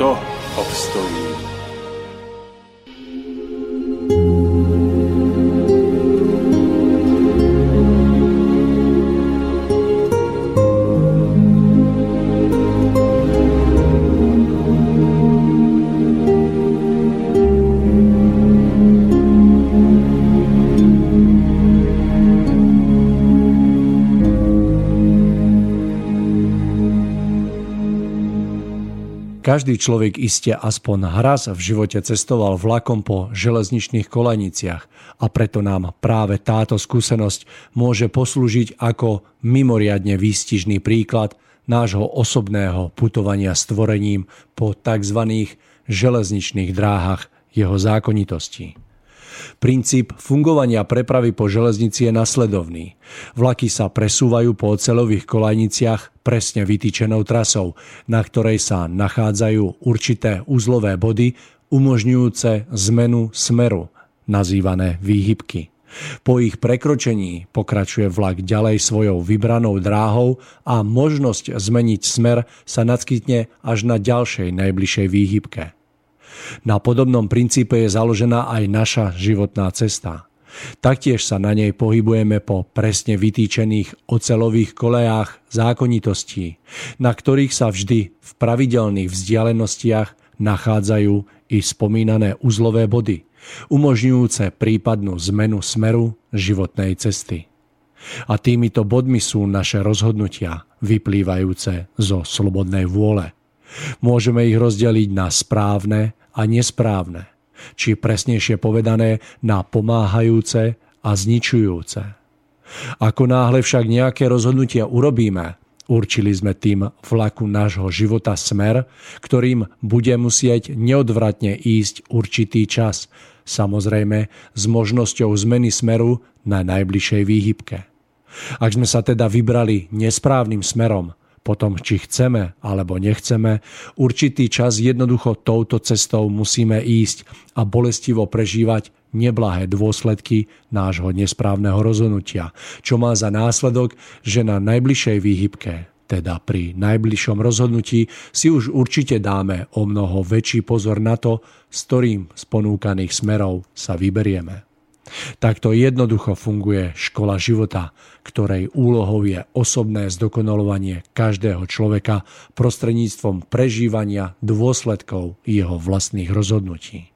kto obstojí? Každý človek iste aspoň raz v živote cestoval vlakom po železničných kolaniciach a preto nám práve táto skúsenosť môže poslúžiť ako mimoriadne výstižný príklad nášho osobného putovania stvorením po tzv. železničných dráhach jeho zákonitostí. Princíp fungovania prepravy po železnici je nasledovný. Vlaky sa presúvajú po ocelových kolajniciach presne vytýčenou trasou, na ktorej sa nachádzajú určité uzlové body umožňujúce zmenu smeru, nazývané výhybky. Po ich prekročení pokračuje vlak ďalej svojou vybranou dráhou a možnosť zmeniť smer sa nadskytne až na ďalšej najbližšej výhybke. Na podobnom princípe je založená aj naša životná cesta. Taktiež sa na nej pohybujeme po presne vytýčených ocelových kolejách zákonitostí, na ktorých sa vždy v pravidelných vzdialenostiach nachádzajú i spomínané uzlové body, umožňujúce prípadnú zmenu smeru životnej cesty. A týmito bodmi sú naše rozhodnutia, vyplývajúce zo slobodnej vôle. Môžeme ich rozdeliť na správne a nesprávne, či presnejšie povedané na pomáhajúce a zničujúce. Ako náhle však nejaké rozhodnutia urobíme, určili sme tým vlaku nášho života smer, ktorým bude musieť neodvratne ísť určitý čas, samozrejme s možnosťou zmeny smeru na najbližšej výhybke. Ak sme sa teda vybrali nesprávnym smerom, potom, či chceme alebo nechceme, určitý čas jednoducho touto cestou musíme ísť a bolestivo prežívať neblahé dôsledky nášho nesprávneho rozhodnutia, čo má za následok, že na najbližšej výhybke teda pri najbližšom rozhodnutí si už určite dáme o mnoho väčší pozor na to, s ktorým z ponúkaných smerov sa vyberieme. Takto jednoducho funguje škola života, ktorej úlohou je osobné zdokonalovanie každého človeka prostredníctvom prežívania dôsledkov jeho vlastných rozhodnutí.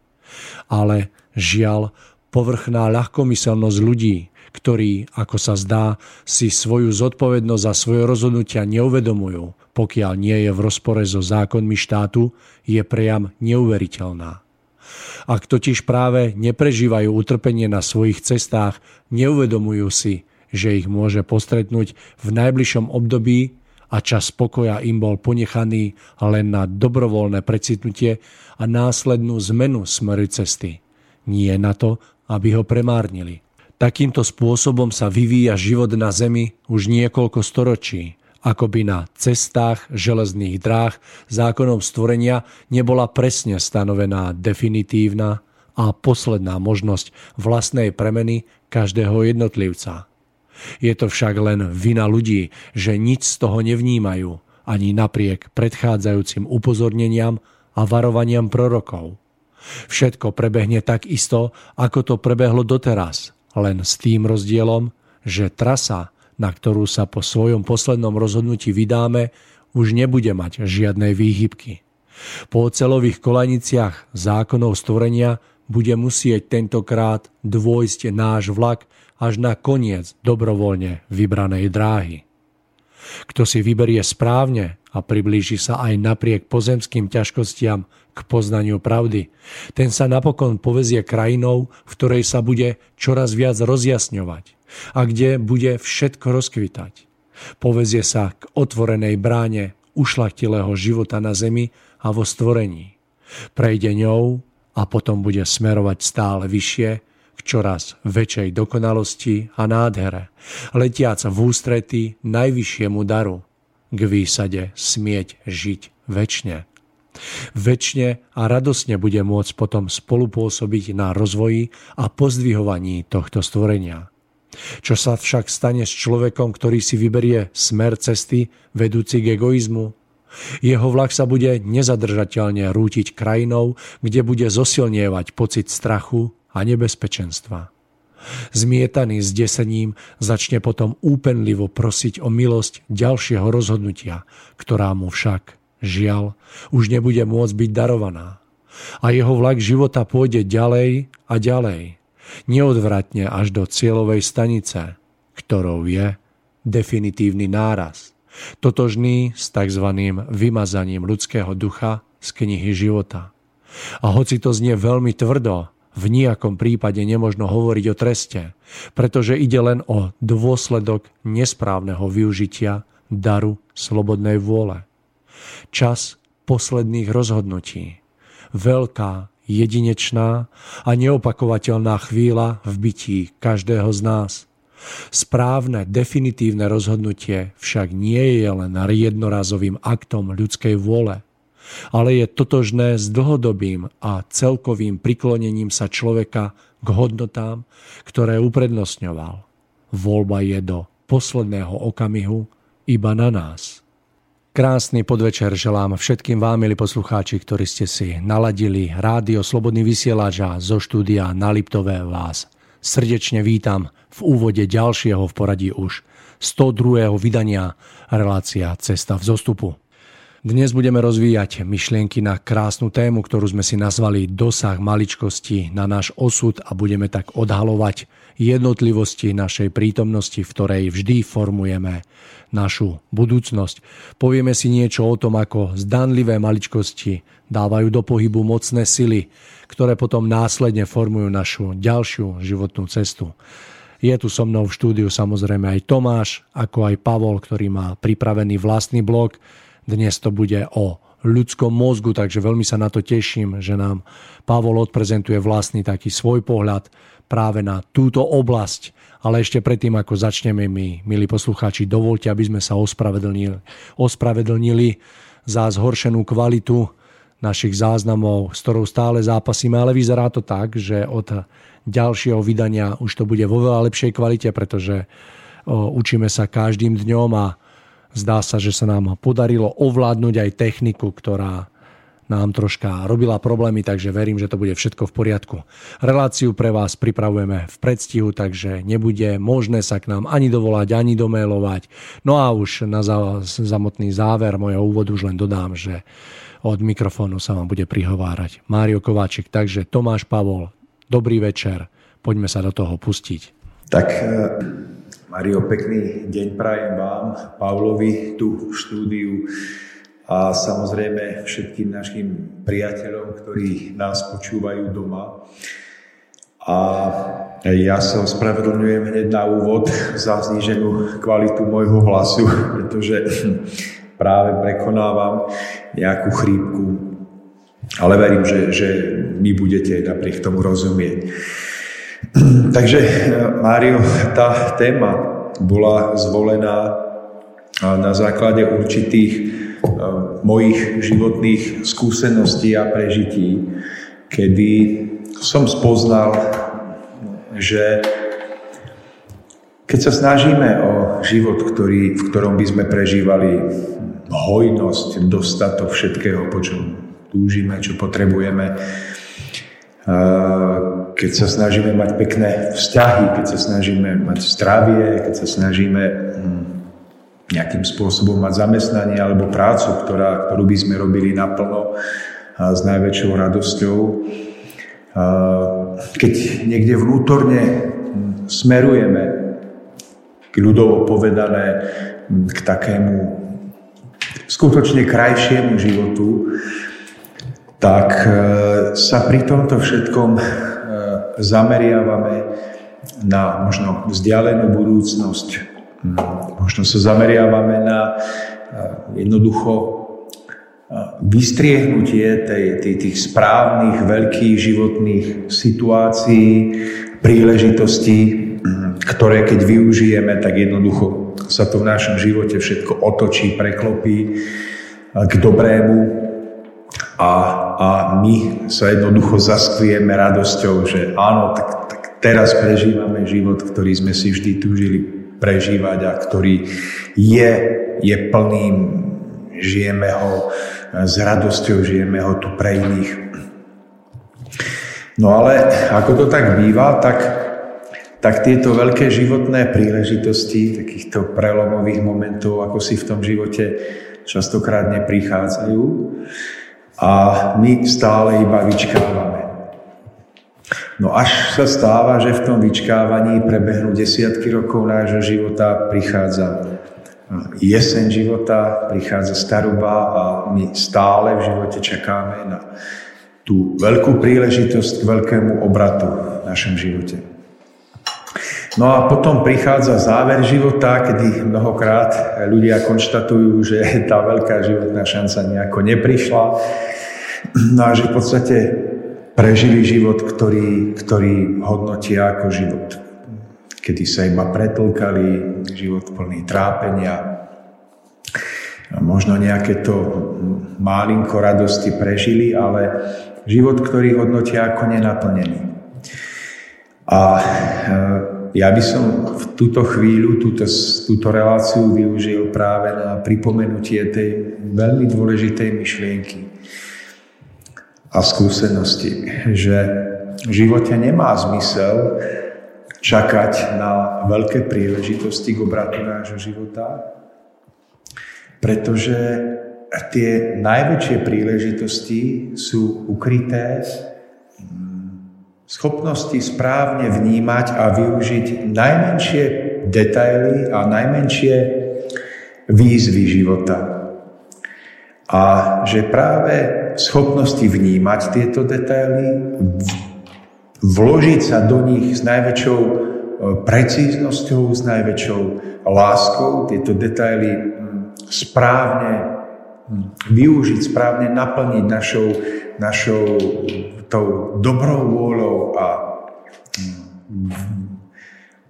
Ale žiaľ, povrchná ľahkomyselnosť ľudí, ktorí, ako sa zdá, si svoju zodpovednosť za svoje rozhodnutia neuvedomujú, pokiaľ nie je v rozpore so zákonmi štátu, je priam neuveriteľná. Ak totiž práve neprežívajú utrpenie na svojich cestách, neuvedomujú si, že ich môže postretnúť v najbližšom období a čas pokoja im bol ponechaný len na dobrovoľné precitnutie a následnú zmenu smery cesty. Nie na to, aby ho premárnili. Takýmto spôsobom sa vyvíja život na Zemi už niekoľko storočí ako by na cestách železných dráh zákonom stvorenia nebola presne stanovená definitívna a posledná možnosť vlastnej premeny každého jednotlivca. Je to však len vina ľudí, že nič z toho nevnímajú, ani napriek predchádzajúcim upozorneniam a varovaniam prorokov. Všetko prebehne tak isto, ako to prebehlo doteraz, len s tým rozdielom, že trasa na ktorú sa po svojom poslednom rozhodnutí vydáme, už nebude mať žiadnej výhybky. Po ocelových kolaniciach zákonov stvorenia bude musieť tentokrát dôjsť náš vlak až na koniec dobrovoľne vybranej dráhy. Kto si vyberie správne a priblíži sa aj napriek pozemským ťažkostiam k poznaniu pravdy, ten sa napokon povezie krajinou, v ktorej sa bude čoraz viac rozjasňovať a kde bude všetko rozkvitať. Povezie sa k otvorenej bráne ušlachtilého života na zemi a vo stvorení. Prejde ňou a potom bude smerovať stále vyššie k čoraz väčšej dokonalosti a nádhere, letiac v ústrety najvyššiemu daru, k výsade smieť žiť väčšine. Väčšine a radosne bude môcť potom spolupôsobiť na rozvoji a pozdvihovaní tohto stvorenia. Čo sa však stane s človekom, ktorý si vyberie smer cesty vedúci k egoizmu? Jeho vlak sa bude nezadržateľne rútiť krajinou, kde bude zosilnievať pocit strachu a nebezpečenstva. Zmietaný s desením začne potom úpenlivo prosiť o milosť ďalšieho rozhodnutia, ktorá mu však, žiaľ, už nebude môcť byť darovaná. A jeho vlak života pôjde ďalej a ďalej, neodvratne až do cieľovej stanice, ktorou je definitívny náraz, totožný s tzv. vymazaním ľudského ducha z knihy života. A hoci to znie veľmi tvrdo, v nejakom prípade nemožno hovoriť o treste, pretože ide len o dôsledok nesprávneho využitia daru slobodnej vôle. Čas posledných rozhodnutí. Veľká, jedinečná a neopakovateľná chvíľa v bytí každého z nás. Správne, definitívne rozhodnutie však nie je len jednorazovým aktom ľudskej vôle – ale je totožné s dlhodobým a celkovým priklonením sa človeka k hodnotám, ktoré uprednostňoval. Voľba je do posledného okamihu iba na nás. Krásny podvečer želám všetkým vám, milí poslucháči, ktorí ste si naladili rádio Slobodný vysielač a zo štúdia na Liptové vás srdečne vítam v úvode ďalšieho v poradí už 102. vydania relácia Cesta v zostupu. Dnes budeme rozvíjať myšlienky na krásnu tému, ktorú sme si nazvali dosah maličkosti na náš osud a budeme tak odhalovať jednotlivosti našej prítomnosti, v ktorej vždy formujeme našu budúcnosť. Povieme si niečo o tom, ako zdanlivé maličkosti dávajú do pohybu mocné sily, ktoré potom následne formujú našu ďalšiu životnú cestu. Je tu so mnou v štúdiu samozrejme aj Tomáš, ako aj Pavol, ktorý má pripravený vlastný blog, dnes to bude o ľudskom mozgu, takže veľmi sa na to teším, že nám Pavol odprezentuje vlastný taký svoj pohľad práve na túto oblasť. Ale ešte predtým, ako začneme my, milí poslucháči, dovolte, aby sme sa ospravedlnili, ospravedlnili za zhoršenú kvalitu našich záznamov, s ktorou stále zápasíme, ale vyzerá to tak, že od ďalšieho vydania už to bude vo veľa lepšej kvalite, pretože učíme sa každým dňom a Zdá sa, že sa nám podarilo ovládnuť aj techniku, ktorá nám troška robila problémy, takže verím, že to bude všetko v poriadku. Reláciu pre vás pripravujeme v predstihu, takže nebude možné sa k nám ani dovolať, ani domailovať. No a už na zamotný záver mojho úvodu už len dodám, že od mikrofónu sa vám bude prihovárať Mário Kováčik. Takže Tomáš Pavol, dobrý večer, poďme sa do toho pustiť. Tak Mario, pekný deň prajem vám, Pavlovi tu v štúdiu a samozrejme všetkým našim priateľom, ktorí nás počúvajú doma. A ja sa ospravedlňujem hneď na úvod za zníženú kvalitu môjho hlasu, pretože práve prekonávam nejakú chrípku, ale verím, že, že mi budete napriek tomu rozumieť. Takže, Mário, tá téma bola zvolená na základe určitých mojich životných skúseností a prežití, kedy som spoznal, že keď sa snažíme o život, ktorý, v ktorom by sme prežívali hojnosť, dostatok všetkého, po čom túžime, čo potrebujeme, keď sa snažíme mať pekné vzťahy, keď sa snažíme mať zdravie, keď sa snažíme hm, nejakým spôsobom mať zamestnanie alebo prácu, ktorá, ktorú by sme robili naplno a s najväčšou radosťou. keď niekde vnútorne smerujeme k ľudovo povedané k takému skutočne krajšiemu životu, tak e, sa pri tomto všetkom e, zameriavame na možno vzdialenú budúcnosť. Možno sa zameriavame na e, jednoducho vystriehnutie tej, tej, tých správnych, veľkých životných situácií, príležitostí, ktoré keď využijeme, tak jednoducho sa to v našom živote všetko otočí, preklopí k dobrému. A, a my sa jednoducho zaskvieme radosťou, že áno, tak, tak teraz prežívame život, ktorý sme si vždy túžili prežívať a ktorý je, je plným, žijeme ho s radosťou žijeme ho tu pre iných. No ale ako to tak býva, tak, tak tieto veľké životné príležitosti, takýchto prelomových momentov, ako si v tom živote častokrát neprichádzajú a my stále iba vyčkávame. No až sa stáva, že v tom vyčkávaní prebehnú desiatky rokov nášho života, prichádza jeseň života, prichádza staroba a my stále v živote čakáme na tú veľkú príležitosť k veľkému obratu v našom živote. No a potom prichádza záver života, kedy mnohokrát ľudia konštatujú, že tá veľká životná šanca nejako neprišla. No a že v podstate prežili život, ktorý, ktorý hodnotia ako život kedy sa iba pretlkali, život plný trápenia. Možno nejaké to málinko radosti prežili, ale život, ktorý hodnotia ako nenaplnený. A e, ja by som v túto chvíľu, túto, túto reláciu využil práve na pripomenutie tej veľmi dôležitej myšlienky a skúsenosti, že v živote nemá zmysel čakať na veľké príležitosti k obratu nášho života, pretože tie najväčšie príležitosti sú ukryté schopnosti správne vnímať a využiť najmenšie detaily a najmenšie výzvy života. A že práve schopnosti vnímať tieto detaily, vložiť sa do nich s najväčšou e, precíznosťou, s najväčšou láskou, tieto detaily správne využiť, správne naplniť našou, našou tou dobrou vôľou a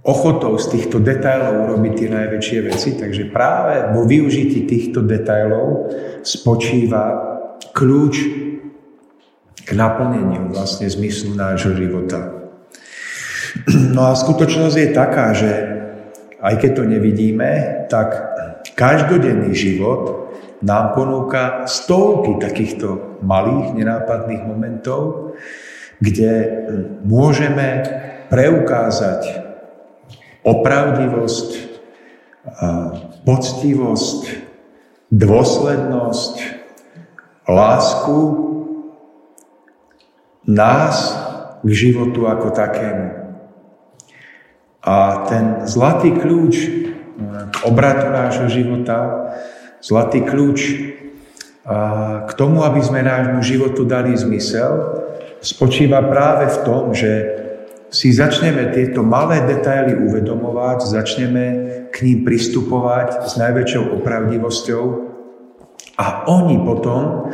ochotou z týchto detailov urobiť tie najväčšie veci. Takže práve vo využití týchto detailov spočíva kľúč k naplneniu vlastne zmyslu nášho života. No a skutočnosť je taká, že aj keď to nevidíme, tak každodenný život nám ponúka stovky takýchto malých, nenápadných momentov, kde môžeme preukázať opravdivosť, poctivosť, dôslednosť, lásku nás k životu ako takému. A ten zlatý kľúč k obratu nášho života, zlatý kľúč k tomu, aby sme nášmu životu dali zmysel, spočíva práve v tom, že si začneme tieto malé detaily uvedomovať, začneme k ním pristupovať s najväčšou opravdivosťou a oni potom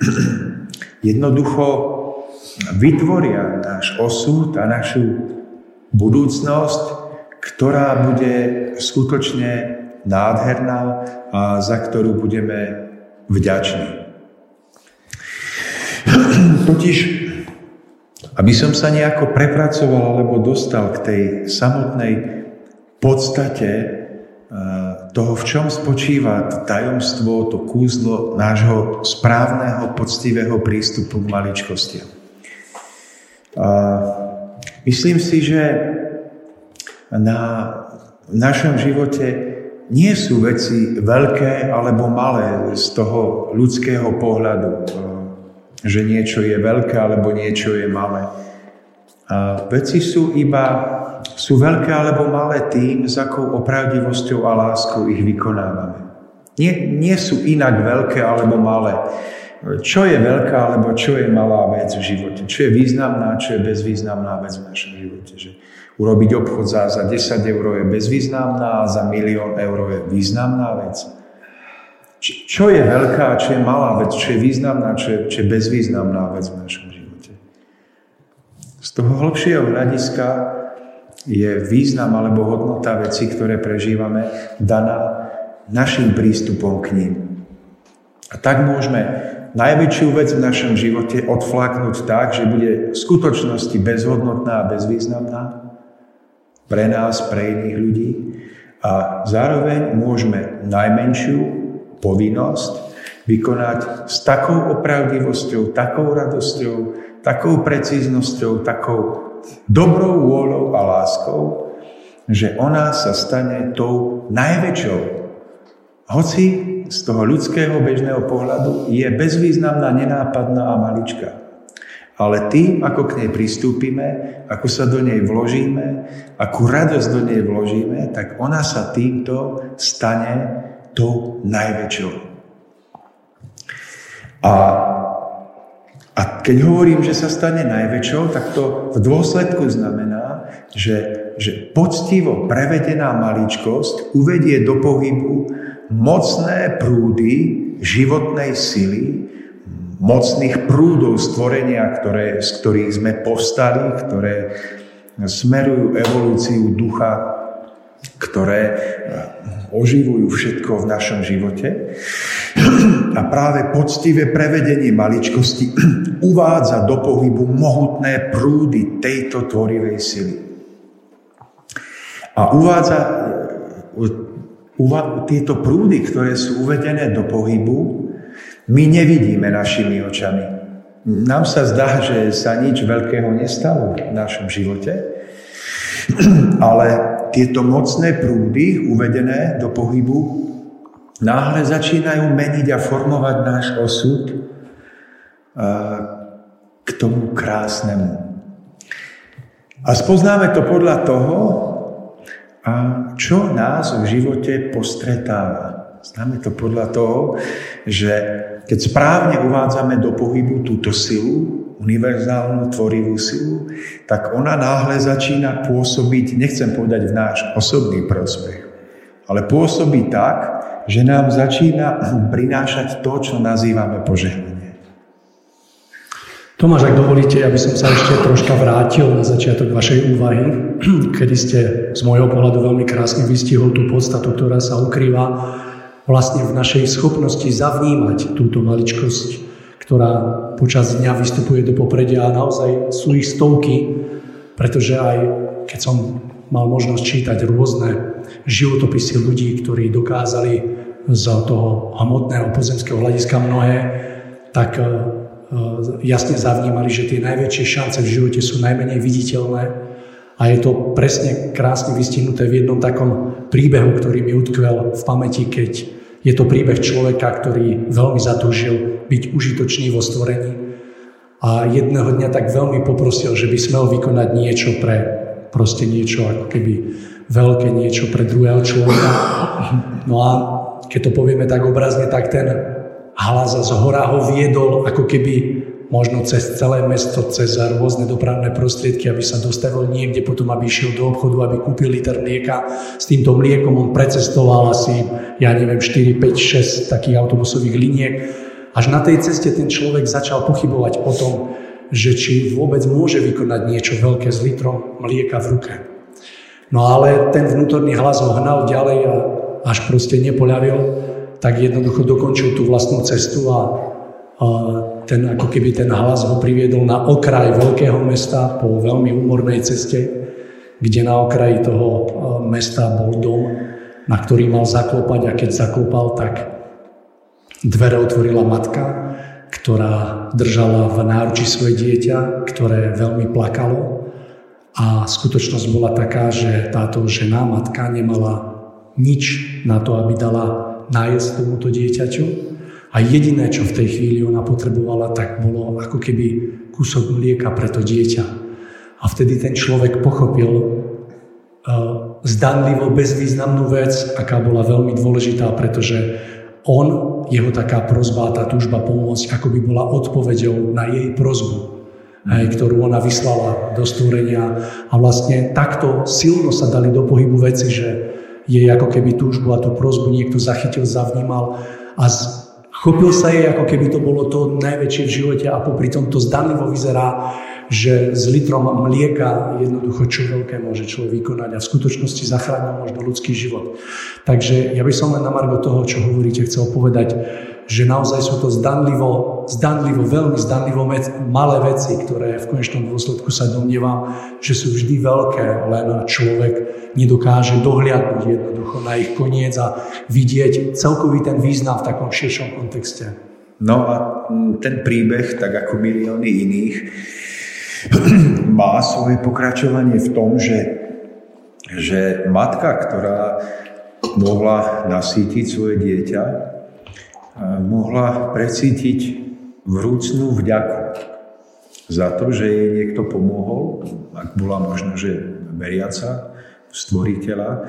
jednoducho vytvoria náš osud a našu budúcnosť, ktorá bude skutočne nádherná a za ktorú budeme vďační. Totiž, aby som sa nejako prepracoval alebo dostal k tej samotnej podstate eh, toho, v čom spočíva tajomstvo, to kúzlo nášho správneho, poctivého prístupu k maličkostiam. Myslím si, že na našom živote nie sú veci veľké alebo malé z toho ľudského pohľadu, že niečo je veľké alebo niečo je malé. A veci sú iba, sú veľké alebo malé tým, s akou opravdivosťou a láskou ich vykonávame. Nie, nie sú inak veľké alebo malé. Čo je veľká alebo čo je malá vec v živote? Čo je významná, čo je bezvýznamná vec v našom živote? Že urobiť obchod za, za 10 eur je bezvýznamná a za milión eur je významná vec. Čo je veľká, čo je malá vec, čo je významná, čo je, čo je bezvýznamná vec v našom živote. Z toho hlbšieho hľadiska je význam alebo hodnota veci, ktoré prežívame, daná našim prístupom k ním. A tak môžeme najväčšiu vec v našom živote odflaknúť tak, že bude v skutočnosti bezhodnotná a bezvýznamná pre nás, pre iných ľudí. A zároveň môžeme najmenšiu povinnosť vykonať s takou opravdivosťou, takou radosťou, takou precíznosťou, takou dobrou vôľou a láskou, že ona sa stane tou najväčšou. Hoci z toho ľudského bežného pohľadu je bezvýznamná, nenápadná a maličká. Ale tým, ako k nej pristúpime, ako sa do nej vložíme, akú radosť do nej vložíme, tak ona sa týmto stane tou najväčšou. A, a keď hovorím, že sa stane najväčšou, tak to v dôsledku znamená, že, že poctivo prevedená maličkosť uvedie do pohybu mocné prúdy životnej sily, mocných prúdov stvorenia, ktoré, z ktorých sme povstali, ktoré smerujú evolúciu ducha, ktoré oživujú všetko v našom živote. A práve poctivé prevedenie maličkosti uvádza do pohybu mohutné prúdy tejto tvorivej sily. A uvádza uva, tieto prúdy, ktoré sú uvedené do pohybu, my nevidíme našimi očami. Nám sa zdá, že sa nič veľkého nestalo v našom živote, ale tieto mocné prúdy uvedené do pohybu náhle začínajú meniť a formovať náš osud k tomu krásnemu. A spoznáme to podľa toho, čo nás v živote postretáva. Známe to podľa toho, že keď správne uvádzame do pohybu túto silu, univerzálnu tvorivú silu, tak ona náhle začína pôsobiť, nechcem povedať v náš osobný prospech, ale pôsobí tak, že nám začína prinášať to, čo nazývame požehnanie. Tomáš, ak dovolíte, aby som sa ešte troška vrátil na začiatok vašej úvahy, kedy ste z môjho pohľadu veľmi krásne vystihol tú podstatu, ktorá sa ukrýva vlastne v našej schopnosti zavnímať túto maličkosť ktorá počas dňa vystupuje do popredia a naozaj sú ich stovky, pretože aj keď som mal možnosť čítať rôzne životopisy ľudí, ktorí dokázali z toho hmotného pozemského hľadiska mnohé, tak e, e, jasne zavnímali, že tie najväčšie šance v živote sú najmenej viditeľné. A je to presne krásne vystihnuté v jednom takom príbehu, ktorý mi utkvel v pamäti, keď je to príbeh človeka, ktorý veľmi zatúžil byť užitočný vo stvorení a jedného dňa tak veľmi poprosil, že by smel vykonať niečo pre proste niečo ako keby veľké niečo pre druhého človeka. No a keď to povieme tak obrazne, tak ten hlas z hora ho viedol ako keby možno cez celé mesto, cez rôzne dopravné prostriedky, aby sa dostavil niekde, potom aby išiel do obchodu, aby kúpil liter mlieka. S týmto mliekom on precestoval asi, ja neviem, 4, 5, 6 takých autobusových liniek. Až na tej ceste ten človek začal pochybovať o tom, že či vôbec môže vykonať niečo veľké s litrom mlieka v ruke. No ale ten vnútorný hlas ho hnal ďalej a až proste nepoľavil, tak jednoducho dokončil tú vlastnú cestu a, a ten, ako keby ten hlas ho priviedol na okraj veľkého mesta po veľmi úmornej ceste, kde na okraji toho e, mesta bol dom, na ktorý mal zaklopať a keď zaklopal, tak dvere otvorila matka, ktorá držala v náruči svoje dieťa, ktoré veľmi plakalo. A skutočnosť bola taká, že táto žena, matka, nemala nič na to, aby dala nájsť tomuto dieťaťu. A jediné, čo v tej chvíli ona potrebovala, tak bolo ako keby kúsok mlieka pre to dieťa. A vtedy ten človek pochopil uh, zdanlivo bezvýznamnú vec, aká bola veľmi dôležitá, pretože on, jeho taká prozba, tá túžba pomôcť, ako by bola odpovedou na jej prozbu, hej, ktorú ona vyslala do stvorenia. A vlastne takto silno sa dali do pohybu veci, že jej ako keby túžbu a tú prozbu niekto zachytil, zavnímal a chopil sa jej, ako keby to bolo to najväčšie v živote a popri tom to zdanlivo vyzerá, že s litrom mlieka jednoducho čo veľké môže človek vykonať a v skutočnosti zachrániť možno ľudský život. Takže ja by som len na margo toho, čo hovoríte, chcel povedať, že naozaj sú to zdanlivo, zdanlivo, veľmi zdanlivo malé veci, ktoré v konečnom dôsledku sa domnievam, že sú vždy veľké, len človek nedokáže dohliadnúť jednoducho na ich koniec a vidieť celkový ten význam v takom širšom kontexte. No a ten príbeh, tak ako milióny iných, má svoje pokračovanie v tom, že, že matka, ktorá mohla nasítiť svoje dieťa, mohla precítiť vrúcnú vďaku za to, že jej niekto pomohol, ak bola možno, že veriaca, stvoriteľa,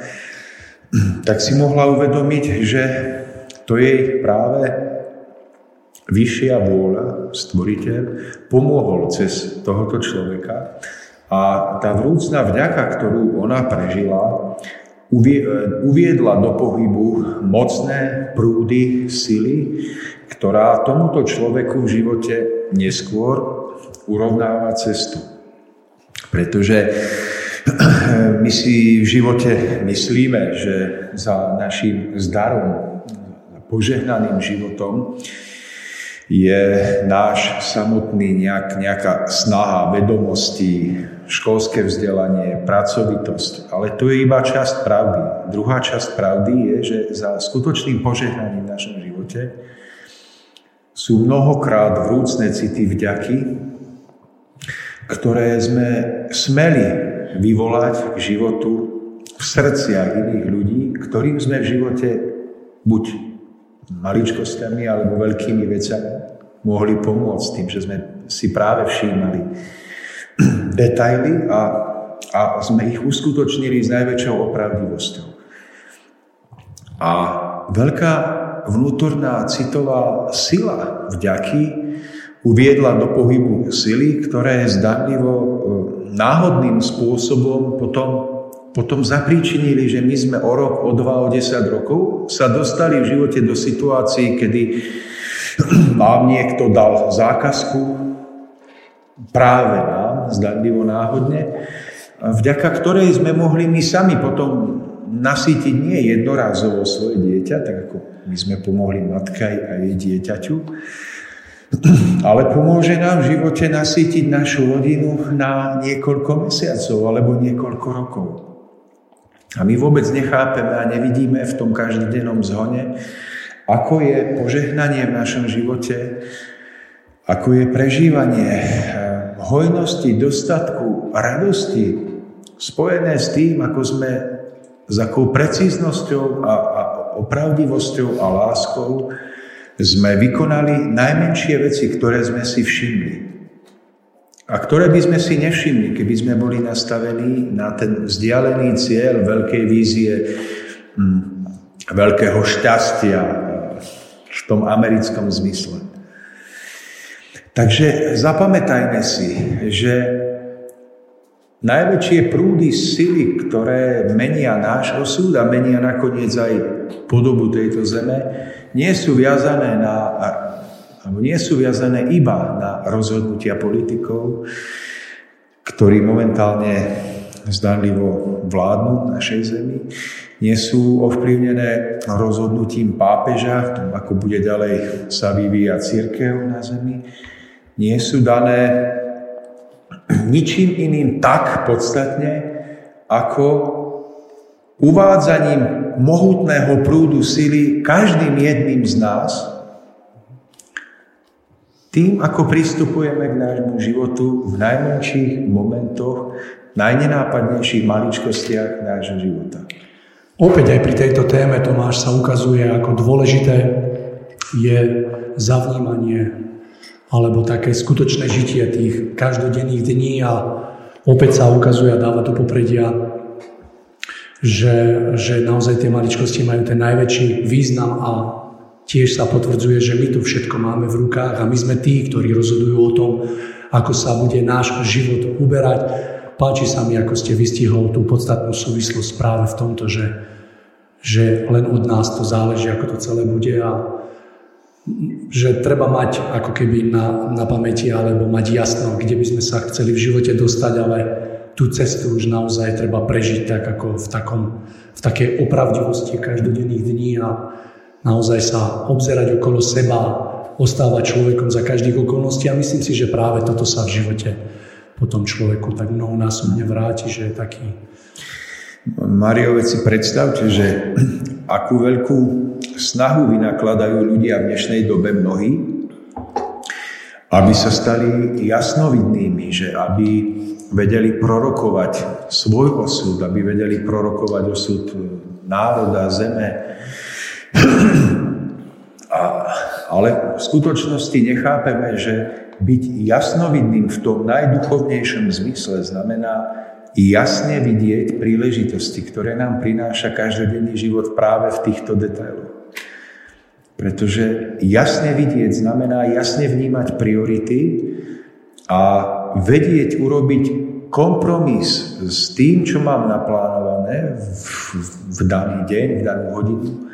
tak si mohla uvedomiť, že to jej práve vyššia vôľa, stvoriteľ, pomohol cez tohoto človeka a tá vrúcna vďaka, ktorú ona prežila, uviedla do pohybu mocné prúdy sily, ktorá tomuto človeku v živote neskôr urovnáva cestu. Pretože my si v živote myslíme, že za našim zdarom, požehnaným životom je náš samotný nejak, nejaká snaha, vedomosti, školské vzdelanie, pracovitosť. Ale to je iba časť pravdy. Druhá časť pravdy je, že za skutočným požehnaním v našom živote sú mnohokrát vrúcne city vďaky, ktoré sme smeli vyvolať k životu v srdciach iných ľudí, ktorým sme v živote buď maličkostami alebo veľkými vecami mohli pomôcť tým, že sme si práve všímali detaily a, a sme ich uskutočnili s najväčšou opravdivosťou. A veľká vnútorná citová sila vďaky uviedla do pohybu sily, ktoré zdanlivo e, náhodným spôsobom potom potom zapríčinili, že my sme o rok, o dva, o desať rokov sa dostali v živote do situácií, kedy nám niekto dal zákazku práve nám, zdanlivo náhodne, vďaka ktorej sme mohli my sami potom nasítiť nie jednorázovo svoje dieťa, tak ako my sme pomohli matke a jej dieťaťu, ale pomôže nám v živote nasítiť našu rodinu na niekoľko mesiacov alebo niekoľko rokov. A my vôbec nechápeme a nevidíme v tom každodennom zhone, ako je požehnanie v našom živote, ako je prežívanie eh, hojnosti, dostatku, radosti spojené s tým, ako sme s akou precíznosťou a, a opravdivosťou a láskou sme vykonali najmenšie veci, ktoré sme si všimli. A ktoré by sme si nevšimli, keby sme boli nastavení na ten vzdialený cieľ veľkej vízie, hm, veľkého šťastia v tom americkom zmysle. Takže zapamätajme si, že najväčšie prúdy sily, ktoré menia náš osud a menia nakoniec aj podobu tejto zeme, nie sú viazané na alebo nie sú viazané iba na rozhodnutia politikov, ktorí momentálne zdanlivo vládnu našej zemi, nie sú ovplyvnené rozhodnutím pápeža, v tom, ako bude ďalej sa vyvíjať církev na zemi, nie sú dané ničím iným tak podstatne, ako uvádzaním mohutného prúdu sily každým jedným z nás tým, ako pristupujeme k nášmu životu v najmenších momentoch, najnenápadnejších maličkostiach nášho života. Opäť aj pri tejto téme Tomáš sa ukazuje, ako dôležité je zavnímanie alebo také skutočné žitie tých každodenných dní a opäť sa ukazuje a dáva do popredia, že, že naozaj tie maličkosti majú ten najväčší význam a tiež sa potvrdzuje, že my tu všetko máme v rukách a my sme tí, ktorí rozhodujú o tom, ako sa bude náš život uberať. Páči sa mi, ako ste vystihol tú podstatnú súvislosť práve v tomto, že, že len od nás to záleží, ako to celé bude a že treba mať ako keby na, na pamäti alebo mať jasno, kde by sme sa chceli v živote dostať, ale tú cestu už naozaj treba prežiť tak ako v, takom, v takej opravdivosti každodenných dní a naozaj sa obzerať okolo seba, ostávať človekom za každých okolností a myslím si, že práve toto sa v živote potom človeku tak mnohonásobne vráti, že je taký... Mario, si predstavte, že akú veľkú snahu vynakladajú ľudia v dnešnej dobe mnohí, aby sa stali jasnovidnými, že aby vedeli prorokovať svoj osud, aby vedeli prorokovať osud národa, zeme. A, ale v skutočnosti nechápeme, že byť jasnovidným v tom najduchovnejšom zmysle znamená jasne vidieť príležitosti, ktoré nám prináša každodenný život práve v týchto detailoch. Pretože jasne vidieť znamená jasne vnímať priority a vedieť urobiť kompromis s tým, čo mám naplánované v, v daný deň, v danú hodinu,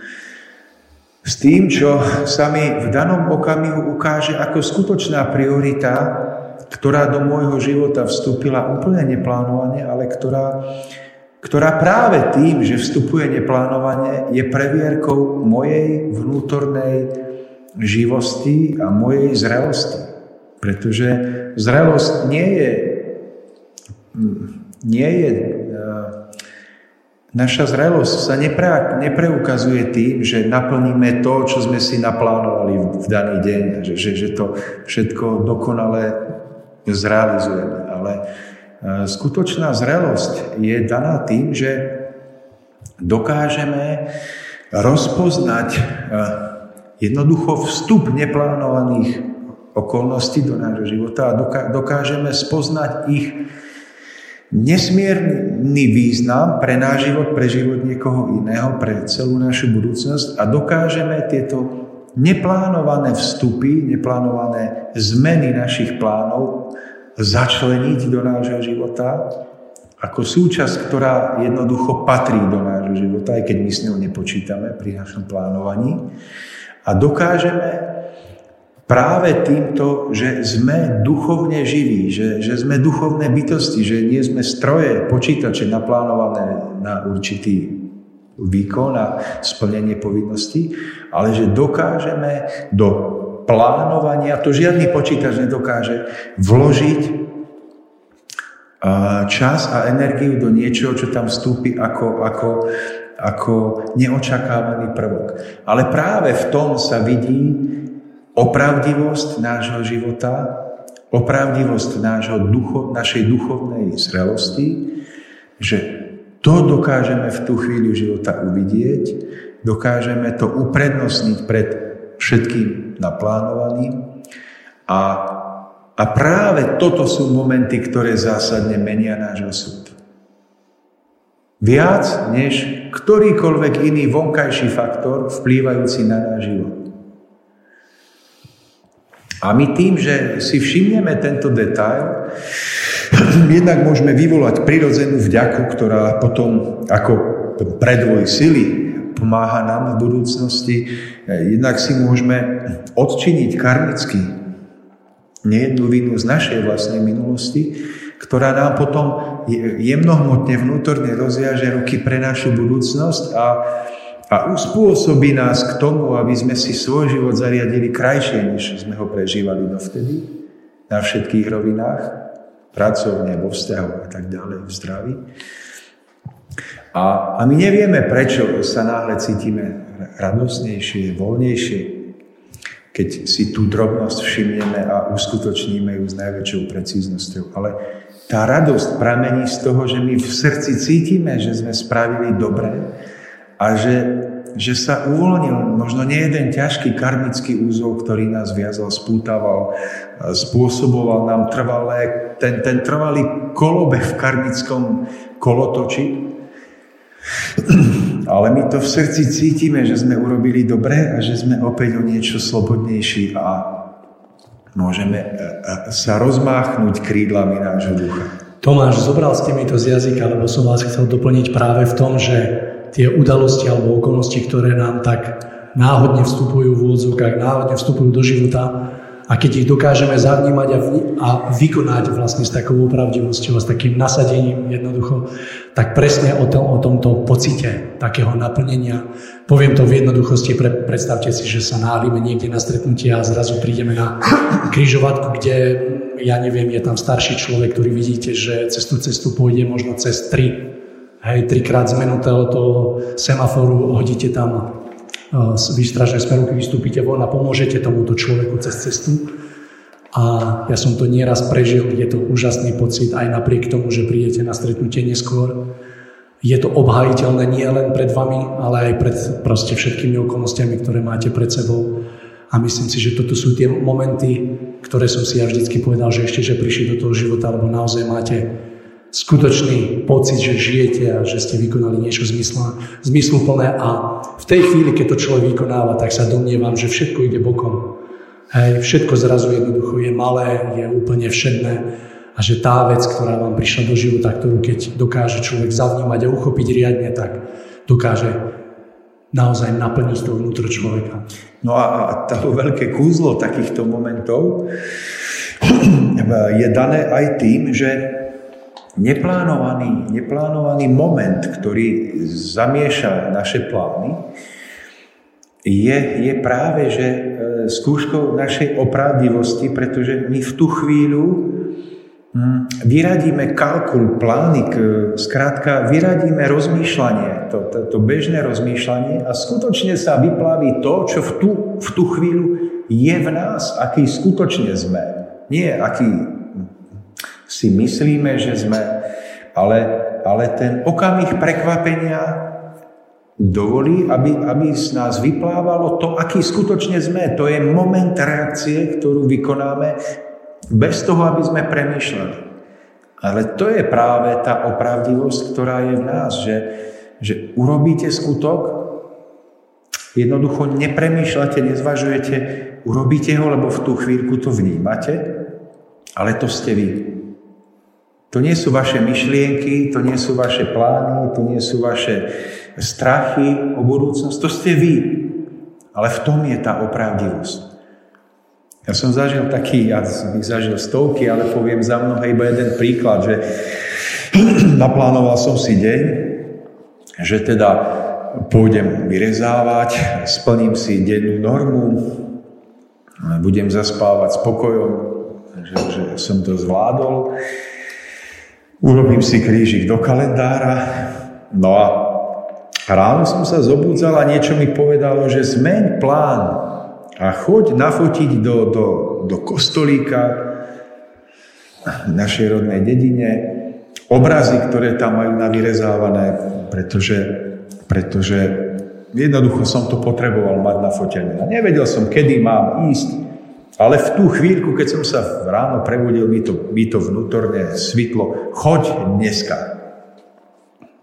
s tým, čo sa mi v danom okamihu ukáže ako skutočná priorita ktorá do môjho života vstúpila úplne neplánovane, ale ktorá, ktorá práve tým, že vstupuje neplánovane, je previerkou mojej vnútornej živosti a mojej zrelosti. Pretože zrelosť nie je, nie je Naša zrelosť sa nepre, nepreukazuje tým, že naplníme to, čo sme si naplánovali v daný deň, že, že, že to všetko dokonale zrealizujeme. Ale e, skutočná zrelosť je daná tým, že dokážeme rozpoznať e, jednoducho vstup neplánovaných okolností do nášho života a dokážeme spoznať ich nesmierny význam pre náš život, pre život niekoho iného, pre celú našu budúcnosť a dokážeme tieto neplánované vstupy, neplánované zmeny našich plánov začleniť do nášho života ako súčasť, ktorá jednoducho patrí do nášho života, aj keď my s ňou nepočítame pri našom plánovaní. A dokážeme práve týmto, že sme duchovne živí, že, že sme duchovné bytosti, že nie sme stroje, počítače naplánované na určitý výkon a splnenie povinností, ale že dokážeme do plánovania, to žiadny počítač nedokáže, vložiť čas a energiu do niečoho, čo tam vstúpi ako, ako, ako neočakávaný prvok. Ale práve v tom sa vidí opravdivosť nášho života, opravdivosť nášho ducho, našej duchovnej zrelosti, že to dokážeme v tú chvíľu života uvidieť, dokážeme to uprednostniť pred všetkým naplánovaným a, a práve toto sú momenty, ktoré zásadne menia náš osud. Viac než ktorýkoľvek iný vonkajší faktor vplývajúci na náš život. A my tým, že si všimneme tento detail, jednak môžeme vyvolať prirodzenú vďaku, ktorá potom ako predvoj sily pomáha nám v budúcnosti. Jednak si môžeme odčiniť karmicky nejednú vinu z našej vlastnej minulosti, ktorá nám potom jemnohmotne vnútorne rozviaže ruky pre našu budúcnosť a, a uspôsobí nás k tomu, aby sme si svoj život zariadili krajšie, než sme ho prežívali dovtedy na všetkých rovinách pracovne, vo vzťahu a tak ďalej, v zdraví. A, a my nevieme, prečo sa náhle cítime radosnejšie, voľnejšie, keď si tú drobnosť všimneme a uskutočníme ju s najväčšou precíznosťou. Ale tá radosť pramení z toho, že my v srdci cítime, že sme spravili dobre a že, že sa uvoľnil možno nie jeden ťažký karmický úzol, ktorý nás viazal, spútaval, spôsoboval nám trvalé ten, ten trvalý kolobeh v karmickom kolotoči. Ale my to v srdci cítime, že sme urobili dobre a že sme opäť o niečo slobodnejší a môžeme e, e, sa rozmáchnuť krídlami nášho ducha. Tomáš, zobral ste mi to z jazyka, lebo som vás chcel doplniť práve v tom, že tie udalosti alebo okolnosti, ktoré nám tak náhodne vstupujú v úvodzovkách, náhodne vstupujú do života, a keď ich dokážeme zavnímať a, vni- a vykonať vlastne s takou pravdivosťou a s takým nasadením jednoducho, tak presne o, tom, o tomto pocite takého naplnenia. Poviem to v jednoduchosti, pre, predstavte si, že sa náhlime niekde na stretnutie a zrazu prídeme na križovatku, kde, ja neviem, je tam starší človek, ktorý vidíte, že cez tú cestu pôjde možno cez tri, hej, trikrát zmenu toho semaforu, hodíte tam z výstražnej smerovky vystúpite von a pomôžete tomuto človeku cez cestu. A ja som to nieraz prežil, je to úžasný pocit aj napriek tomu, že prídete na stretnutie neskôr. Je to obhajiteľné nie len pred vami, ale aj pred proste všetkými okolnostiami, ktoré máte pred sebou. A myslím si, že toto sú tie momenty, ktoré som si ja vždycky povedal, že ešte, že prišli do toho života, lebo naozaj máte skutočný pocit, že žijete a že ste vykonali niečo zmysl, zmysluplné a v tej chvíli, keď to človek vykonáva, tak sa domnievam, že všetko ide bokom. Hej, všetko zrazu jednoducho je malé, je úplne všedné a že tá vec, ktorá vám prišla do života, ktorú keď dokáže človek zavnímať a uchopiť riadne, tak dokáže naozaj naplniť to vnútro človeka. No a, to veľké kúzlo takýchto momentov je dané aj tým, že neplánovaný, neplánovaný moment, ktorý zamieša naše plány, je, je práve že e, skúškou našej opravdivosti, pretože my v tú chvíľu hm, vyradíme kalkul, plánik, skrátka vyradíme rozmýšľanie, to, to, to bežné rozmýšľanie a skutočne sa vyplaví to, čo v tú, v tú chvíľu je v nás, aký skutočne sme. Nie aký si myslíme, že sme, ale, ale ten okamih prekvapenia dovolí, aby, aby z nás vyplávalo to, aký skutočne sme. To je moment reakcie, ktorú vykonáme bez toho, aby sme premýšľali. Ale to je práve tá opravdivosť, ktorá je v nás, že, že urobíte skutok, jednoducho nepremýšľate, nezvažujete, urobíte ho, lebo v tú chvíľku to vnímate, ale to ste vy. To nie sú vaše myšlienky, to nie sú vaše plány, to nie sú vaše strachy o budúcnosť, to ste vy. Ale v tom je tá opravdivosť. Ja som zažil taký, ja bych zažil stovky, ale poviem za mnoho iba jeden príklad, že naplánoval som si deň, že teda pôjdem vyrezávať, splním si dennú normu, budem zaspávať spokojom, že, že som to zvládol urobím si krížik do kalendára, no a ráno som sa zobudzal a niečo mi povedalo, že zmeň plán a choď nafotiť do, do, do kostolíka v našej rodnej dedine. Obrazy, ktoré tam majú navyrezávané, pretože, pretože jednoducho som to potreboval mať nafotené. A nevedel som, kedy mám ísť ale v tú chvíľku, keď som sa ráno prebudil, mi to, mi to vnútorne svitlo, choď dneska.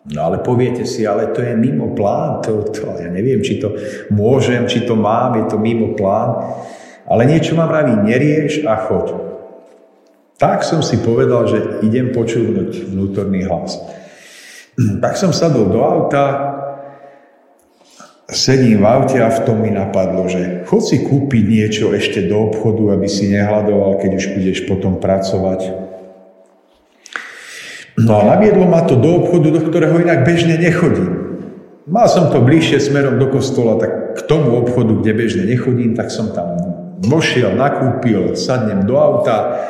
No ale poviete si, ale to je mimo plán, to, to, ja neviem, či to môžem, či to mám, je to mimo plán. Ale niečo ma vraví, nerieš a choď. Tak som si povedal, že idem počúvnuť vnútorný hlas. Tak som sadol do auta, sedím v aute a v tom mi napadlo, že chod si kúpiť niečo ešte do obchodu, aby si nehľadoval, keď už budeš potom pracovať. No a naviedlo ma to do obchodu, do ktorého inak bežne nechodím. Mal som to bližšie smerom do kostola, tak k tomu obchodu, kde bežne nechodím, tak som tam vošiel, nakúpil, sadnem do auta,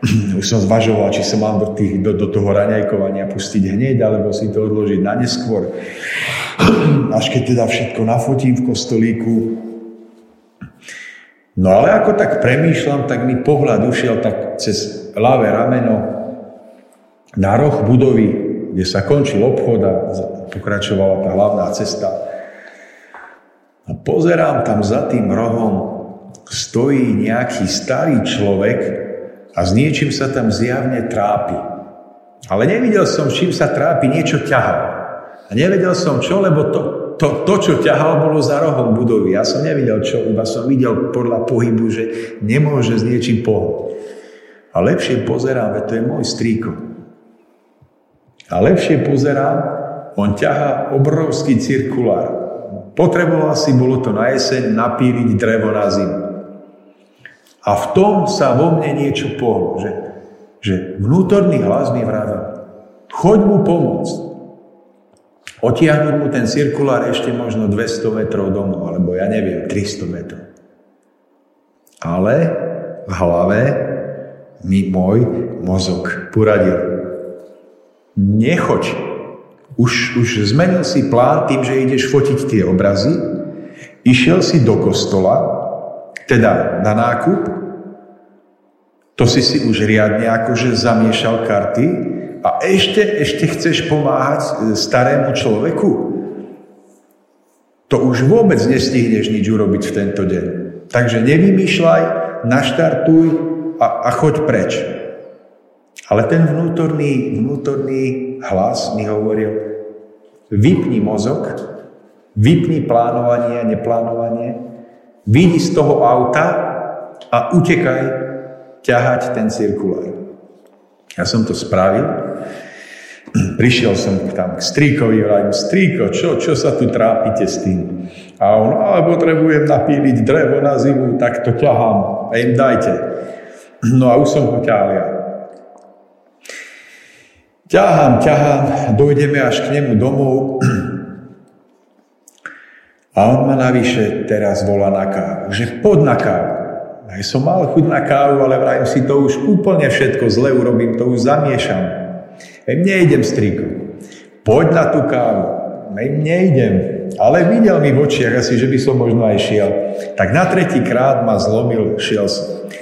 už som zvažoval, či sa mám do, tých, do, do toho raňajkovania pustiť hneď, alebo si to odložiť na neskôr. Až keď teda všetko nafotím v kostolíku. No ale ako tak premýšľam, tak mi pohľad ušiel tak cez ľavé rameno na roh budovy, kde sa končil obchod a pokračovala tá hlavná cesta. A pozerám tam za tým rohom, stojí nejaký starý človek a s niečím sa tam zjavne trápi. Ale nevidel som, čím sa trápi, niečo ťahal. A nevedel som čo, lebo to, to, to, čo ťahal, bolo za rohom budovy. Ja som nevidel čo, iba som videl podľa pohybu, že nemôže s niečím pohnúť. A lepšie pozerám, veď to je môj strýko. A lepšie pozerám, on ťahá obrovský cirkulár. Potreboval si, bolo to na jeseň, napíliť drevo na zimu. A v tom sa vo mne niečo pohlo, že, že vnútorný hlas mi vravel, choď mu pomôcť. Otiahnuť mu ten cirkulár ešte možno 200 metrov domov, alebo ja neviem, 300 metrov. Ale v hlave mi môj mozog poradil. Nechoď. Už, už zmenil si plán tým, že ideš fotiť tie obrazy, išiel si do kostola, teda na nákup, to si si už riadne akože zamiešal karty a ešte, ešte chceš pomáhať e, starému človeku. To už vôbec nestihneš nič urobiť v tento deň. Takže nevymýšľaj, naštartuj a, a choď preč. Ale ten vnútorný, vnútorný hlas mi hovoril, vypni mozog, vypni plánovanie a neplánovanie Vyjdi z toho auta a utekaj ťahať ten cirkulár. Ja som to spravil. Prišiel som tam k strýkovi, vrajím, strýko, čo, čo sa tu trápite s tým? A on, ale potrebujem napíliť drevo na zimu, tak to ťahám a im dajte. No a už som ho ťahal ja. Ťahám, ťahám, dojdeme až k nemu domov. A on ma navyše teraz volá na kávu, že pod na kávu. Aj som mal chuť na kávu, ale vrajím si to už úplne všetko zle urobím, to už zamiešam. Aj nejdem striko. Poď na tú kávu. Aj nejdem. Ale videl mi v očiach asi, že by som možno aj šiel. Tak na tretí krát ma zlomil, šiel som.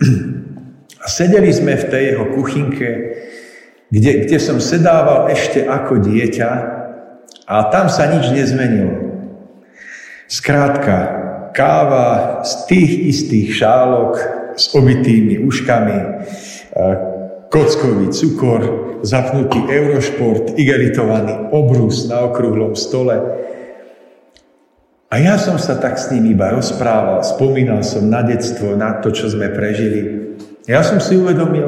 A sedeli sme v tej jeho kuchynke, kde, kde som sedával ešte ako dieťa a tam sa nič nezmenilo. Skrátka, káva z tých istých šálok s obitými uškami, e, kockový cukor, zapnutý eurošport, igeritovaný obrus na okrúhlom stole. A ja som sa tak s ním iba rozprával, spomínal som na detstvo, na to, čo sme prežili. Ja som si uvedomil,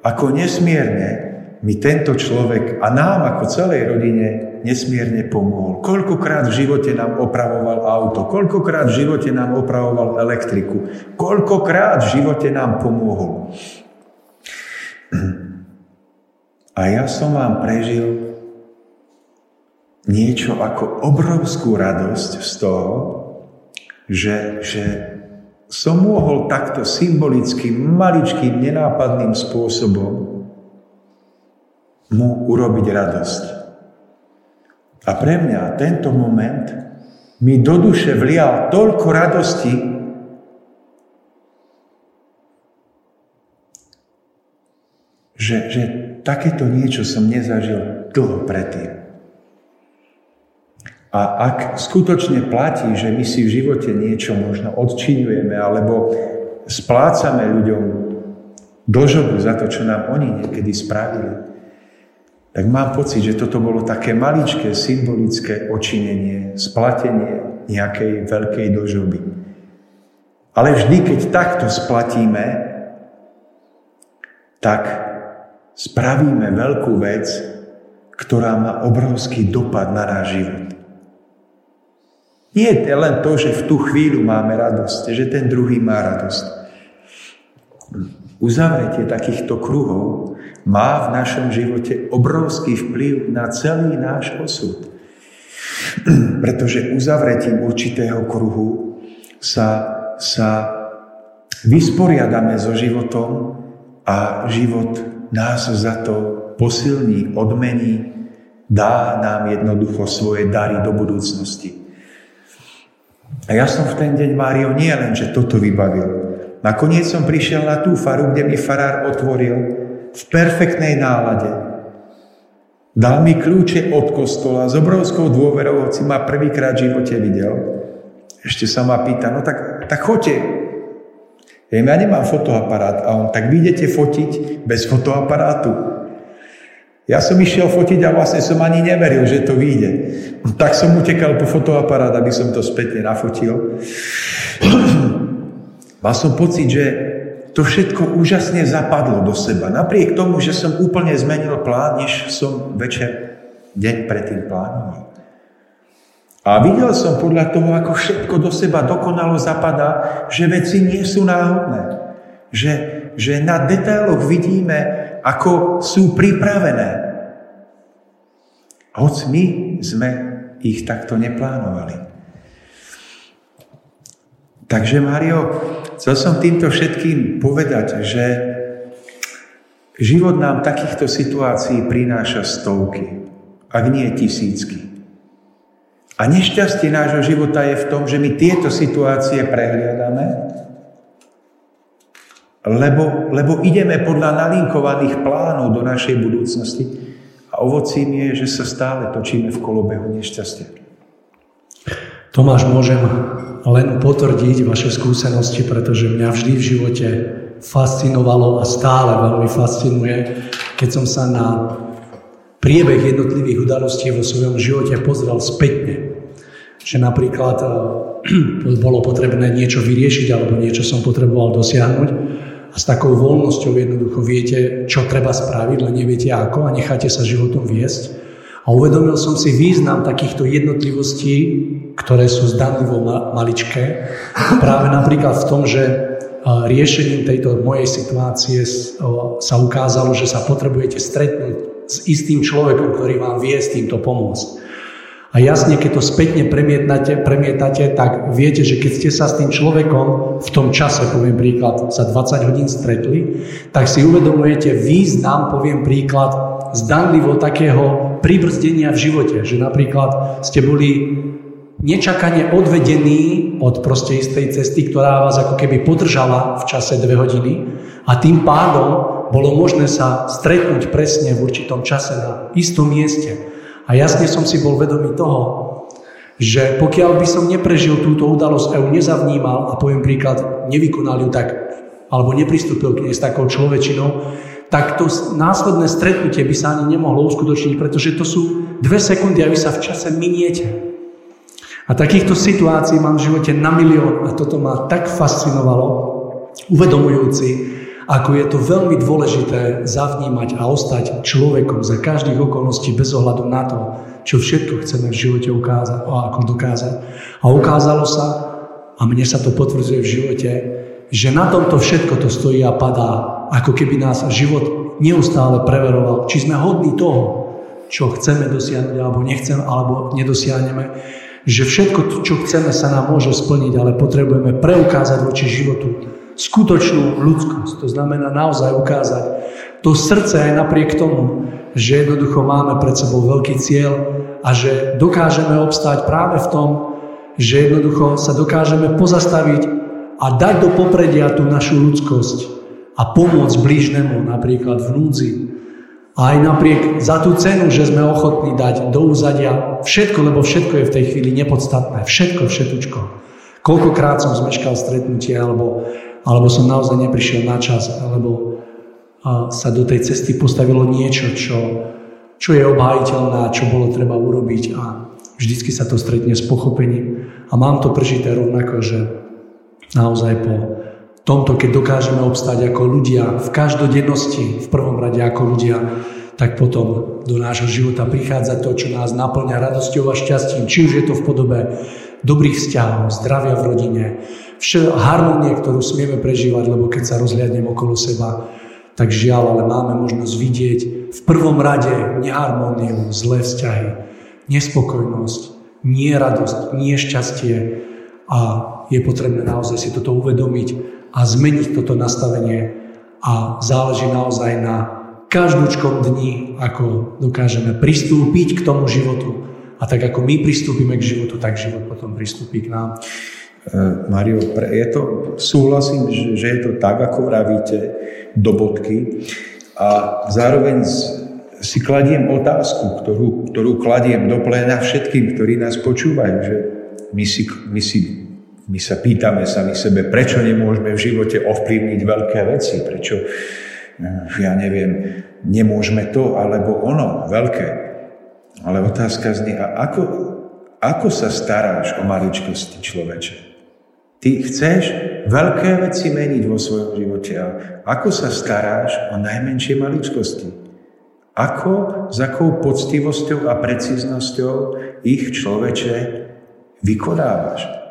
ako nesmierne mi tento človek a nám ako celej rodine nesmierne pomohol. Koľkokrát v živote nám opravoval auto, koľkokrát v živote nám opravoval elektriku, koľkokrát v živote nám pomohol. A ja som vám prežil niečo ako obrovskú radosť z toho, že, že som mohol takto symbolickým, maličkým, nenápadným spôsobom mu urobiť radosť. A pre mňa tento moment mi do duše vlial toľko radosti, že, že takéto niečo som nezažil dlho predtým. A ak skutočne platí, že my si v živote niečo možno odčinujeme alebo splácame ľuďom dožobu za to, čo nám oni niekedy spravili, tak mám pocit, že toto bolo také maličké symbolické očinenie, splatenie nejakej veľkej dožoby. Ale vždy, keď takto splatíme, tak spravíme veľkú vec, ktorá má obrovský dopad na náš život. Nie je len to, že v tú chvíľu máme radosť, že ten druhý má radosť. Uzavretie takýchto kruhov má v našom živote obrovský vplyv na celý náš osud. Pretože uzavretím určitého kruhu sa, sa vysporiadame so životom a život nás za to posilní, odmení, dá nám jednoducho svoje dary do budúcnosti. A ja som v ten deň, Mário, nie len, že toto vybavil. Nakoniec som prišiel na tú faru, kde mi farár otvoril v perfektnej nálade. Dal mi kľúče od kostola s obrovskou dôverou, hoci ma prvýkrát v živote videl. Ešte sa ma pýta, no tak, tak choďte. Ja nemám fotoaparát. A on, tak vy idete fotiť bez fotoaparátu. Ja som išiel fotiť a vlastne som ani neveril, že to vyjde. Tak som utekal po fotoaparát, aby som to spätne nafotil. Mal som pocit, že to všetko úžasne zapadlo do seba. Napriek tomu, že som úplne zmenil plán, než som večer, deň predtým plánoval. A videl som podľa toho, ako všetko do seba dokonalo zapadá, že veci nie sú náhodné. Že, že na detailoch vidíme, ako sú pripravené. Hoď my sme ich takto neplánovali. Takže Mario, chcel som týmto všetkým povedať, že život nám takýchto situácií prináša stovky, ak nie tisícky. A nešťastie nášho života je v tom, že my tieto situácie prehliadame, lebo, lebo ideme podľa nalinkovaných plánov do našej budúcnosti a ovocím je, že sa stále točíme v kolobehu nešťastia. Tomáš, môžem len potvrdiť vaše skúsenosti, pretože mňa vždy v živote fascinovalo a stále veľmi fascinuje, keď som sa na priebeh jednotlivých udalostí vo svojom živote pozrel spätne. Že napríklad eh, bolo potrebné niečo vyriešiť alebo niečo som potreboval dosiahnuť a s takou voľnosťou jednoducho viete, čo treba spraviť, len neviete ako a necháte sa životom viesť. A uvedomil som si význam takýchto jednotlivostí, ktoré sú zdanlivo maličké. Práve napríklad v tom, že eh, riešením tejto mojej situácie sa ukázalo, že sa potrebujete stretnúť s istým človekom, ktorý vám vie s týmto pomôcť. A jasne, keď to spätne premietate, premietate, tak viete, že keď ste sa s tým človekom v tom čase, poviem príklad, za 20 hodín stretli, tak si uvedomujete význam, poviem príklad, zdanlivo takého pribrzdenia v živote. Že napríklad ste boli nečakane odvedení od proste istej cesty, ktorá vás ako keby podržala v čase dve hodiny a tým pádom bolo možné sa stretnúť presne v určitom čase na istom mieste. A jasne som si bol vedomý toho, že pokiaľ by som neprežil túto udalosť a ju nezavnímal a poviem príklad, nevykonal ju tak, alebo nepristúpil k nej s takou človečinou, tak to následné stretnutie by sa ani nemohlo uskutočniť, pretože to sú dve sekundy a vy sa v čase miniete. A takýchto situácií mám v živote na milión a toto ma tak fascinovalo, uvedomujúci, ako je to veľmi dôležité zavnímať a ostať človekom za každých okolností bez ohľadu na to, čo všetko chceme v živote ukázať, a ako dokázať. A ukázalo sa, a mne sa to potvrdzuje v živote, že na tomto všetko to stojí a padá, ako keby nás život neustále preveroval, či sme hodní toho, čo chceme dosiahnuť, alebo nechceme, alebo nedosiahneme, že všetko, čo chceme, sa nám môže splniť, ale potrebujeme preukázať voči životu skutočnú ľudskosť. To znamená naozaj ukázať to srdce aj napriek tomu, že jednoducho máme pred sebou veľký cieľ a že dokážeme obstáť práve v tom, že jednoducho sa dokážeme pozastaviť a dať do popredia tú našu ľudskosť a pomôcť blížnemu napríklad v núdzi. A aj napriek za tú cenu, že sme ochotní dať do úzadia všetko, lebo všetko je v tej chvíli nepodstatné. Všetko, všetučko. Koľkokrát som zmeškal stretnutie, alebo alebo som naozaj neprišiel na čas, alebo sa do tej cesty postavilo niečo, čo, čo je obhajiteľné, čo bolo treba urobiť a vždycky sa to stretne s pochopením. A mám to prežité rovnako, že naozaj po tomto, keď dokážeme obstať ako ľudia v každodennosti, v prvom rade ako ľudia, tak potom do nášho života prichádza to, čo nás naplňa radosťou a šťastím. Či už je to v podobe dobrých vzťahov, zdravia v rodine, vše harmonie, ktorú smieme prežívať, lebo keď sa rozhľadnem okolo seba, tak žiaľ, ale máme možnosť vidieť v prvom rade neharmóniu, zlé vzťahy, nespokojnosť, nie radosť, nie šťastie a je potrebné naozaj si toto uvedomiť a zmeniť toto nastavenie a záleží naozaj na každúčkom dni, ako dokážeme pristúpiť k tomu životu. A tak ako my pristúpime k životu, tak život potom pristúpi k nám. E, Mario, je to, súhlasím, že, je to tak, ako vravíte, do bodky. A zároveň si kladiem otázku, ktorú, ktorú kladiem do pléna všetkým, ktorí nás počúvajú, že my si, my si My sa pýtame sami sebe, prečo nemôžeme v živote ovplyvniť veľké veci, prečo, eh, ja neviem, nemôžeme to alebo ono, veľké. Ale otázka znie, a ako, ako sa staráš o maličkosti človeče? Ty chceš veľké veci meniť vo svojom živote, a ako sa staráš o najmenšie maličkosti? Ako, s akou poctivosťou a precíznosťou ich človeče vykonávaš?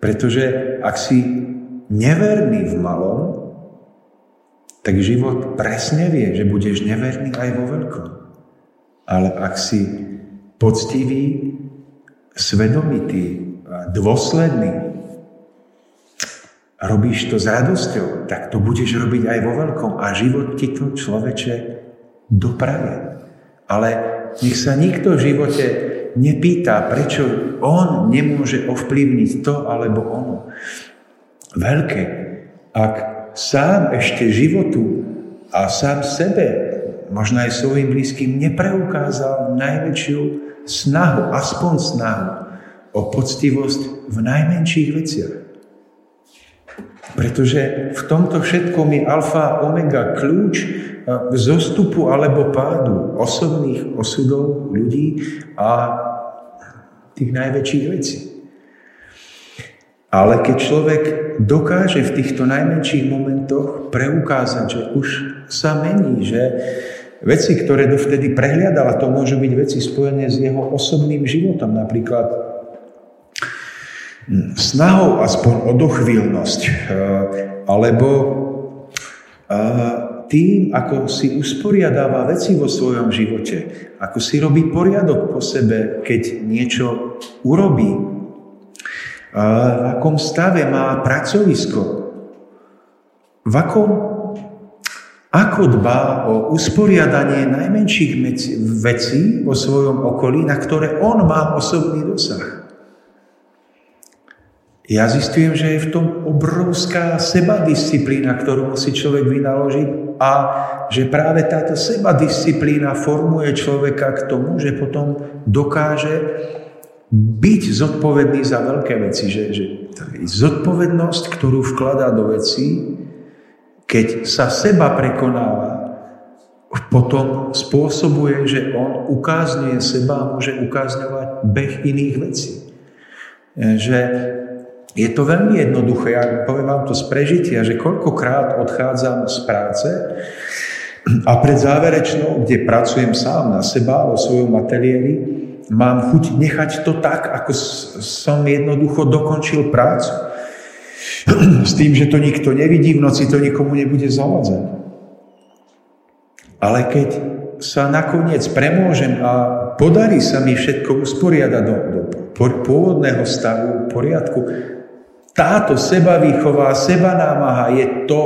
Pretože ak si neverný v malom, tak život presne vie, že budeš neverný aj vo veľkom. Ale ak si poctivý, svedomitý, dôsledný, robíš to s radosťou, tak to budeš robiť aj vo veľkom a život ti to človeče dopraje. Ale nech sa nikto v živote nepýta, prečo on nemôže ovplyvniť to alebo ono. Veľké. Ak sám ešte životu a sám sebe, možno aj svojim blízkym, nepreukázal najväčšiu snahu, aspoň snahu o poctivosť v najmenších veciach. Pretože v tomto všetkom je alfa a omega kľúč zostupu alebo pádu osobných osudov ľudí a tých najväčších vecí. Ale keď človek dokáže v týchto najmenších momentoch preukázať, že už sa mení, že veci, ktoré dovtedy prehliadala, to môžu byť veci spojené s jeho osobným životom, napríklad snahou aspoň o dochvíľnosť, eh, alebo eh, tým, ako si usporiadáva veci vo svojom živote, ako si robí poriadok po sebe, keď niečo urobí, v akom stave má pracovisko, v akom, ako dbá o usporiadanie najmenších vecí vo svojom okolí, na ktoré on má osobný dosah. Ja zistujem, že je v tom obrovská sebadisciplína, ktorú musí človek vynaložiť a že práve táto sebadisciplína formuje človeka k tomu, že potom dokáže byť zodpovedný za veľké veci. Že, že zodpovednosť, ktorú vkladá do vecí, keď sa seba prekonáva, potom spôsobuje, že on ukázňuje seba a môže ukázňovať beh iných vecí. Že je to veľmi jednoduché, ja poviem vám to z prežitia, že koľkokrát odchádzam z práce a pred záverečnou, kde pracujem sám na seba, vo svojom ateliéri, mám chuť nechať to tak, ako som jednoducho dokončil prácu. S tým, že to nikto nevidí, v noci to nikomu nebude zavadzať. Ale keď sa nakoniec premôžem a podarí sa mi všetko usporiadať do, do pôvodného stavu, poriadku, táto sebavýchová, sebanámaha je to,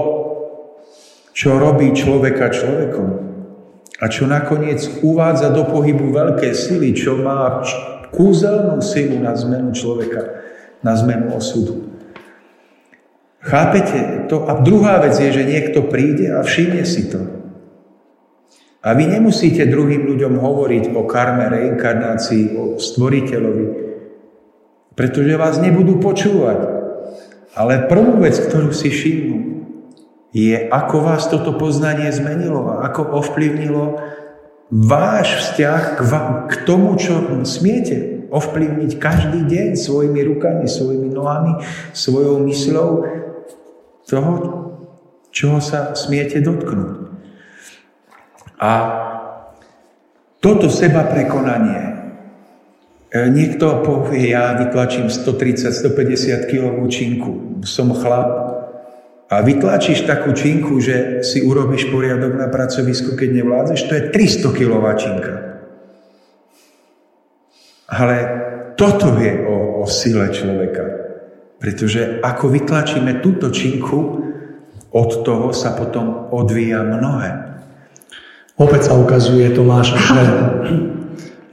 čo robí človeka človekom. A čo nakoniec uvádza do pohybu veľké sily, čo má kúzelnú silu na zmenu človeka, na zmenu osudu. Chápete? To, a druhá vec je, že niekto príde a všimne si to. A vy nemusíte druhým ľuďom hovoriť o karme, reinkarnácii, o stvoriteľovi, pretože vás nebudú počúvať. Ale prvú vec, ktorú si všimnú, je, ako vás toto poznanie zmenilo a ako ovplyvnilo váš vzťah k, k tomu, čo smiete ovplyvniť každý deň svojimi rukami, svojimi nohami, svojou mysľou toho, čoho sa smiete dotknúť. A toto seba prekonanie niekto povie, ja vytlačím 130-150 kg činku, som chlap. A vytlačíš takú činku, že si urobíš poriadok na pracovisku, keď nevládzeš, to je 300 kg činka. Ale toto je o, o sile človeka. Pretože ako vytlačíme túto činku, od toho sa potom odvíja mnohé. Opäť sa ukazuje Tomáš, že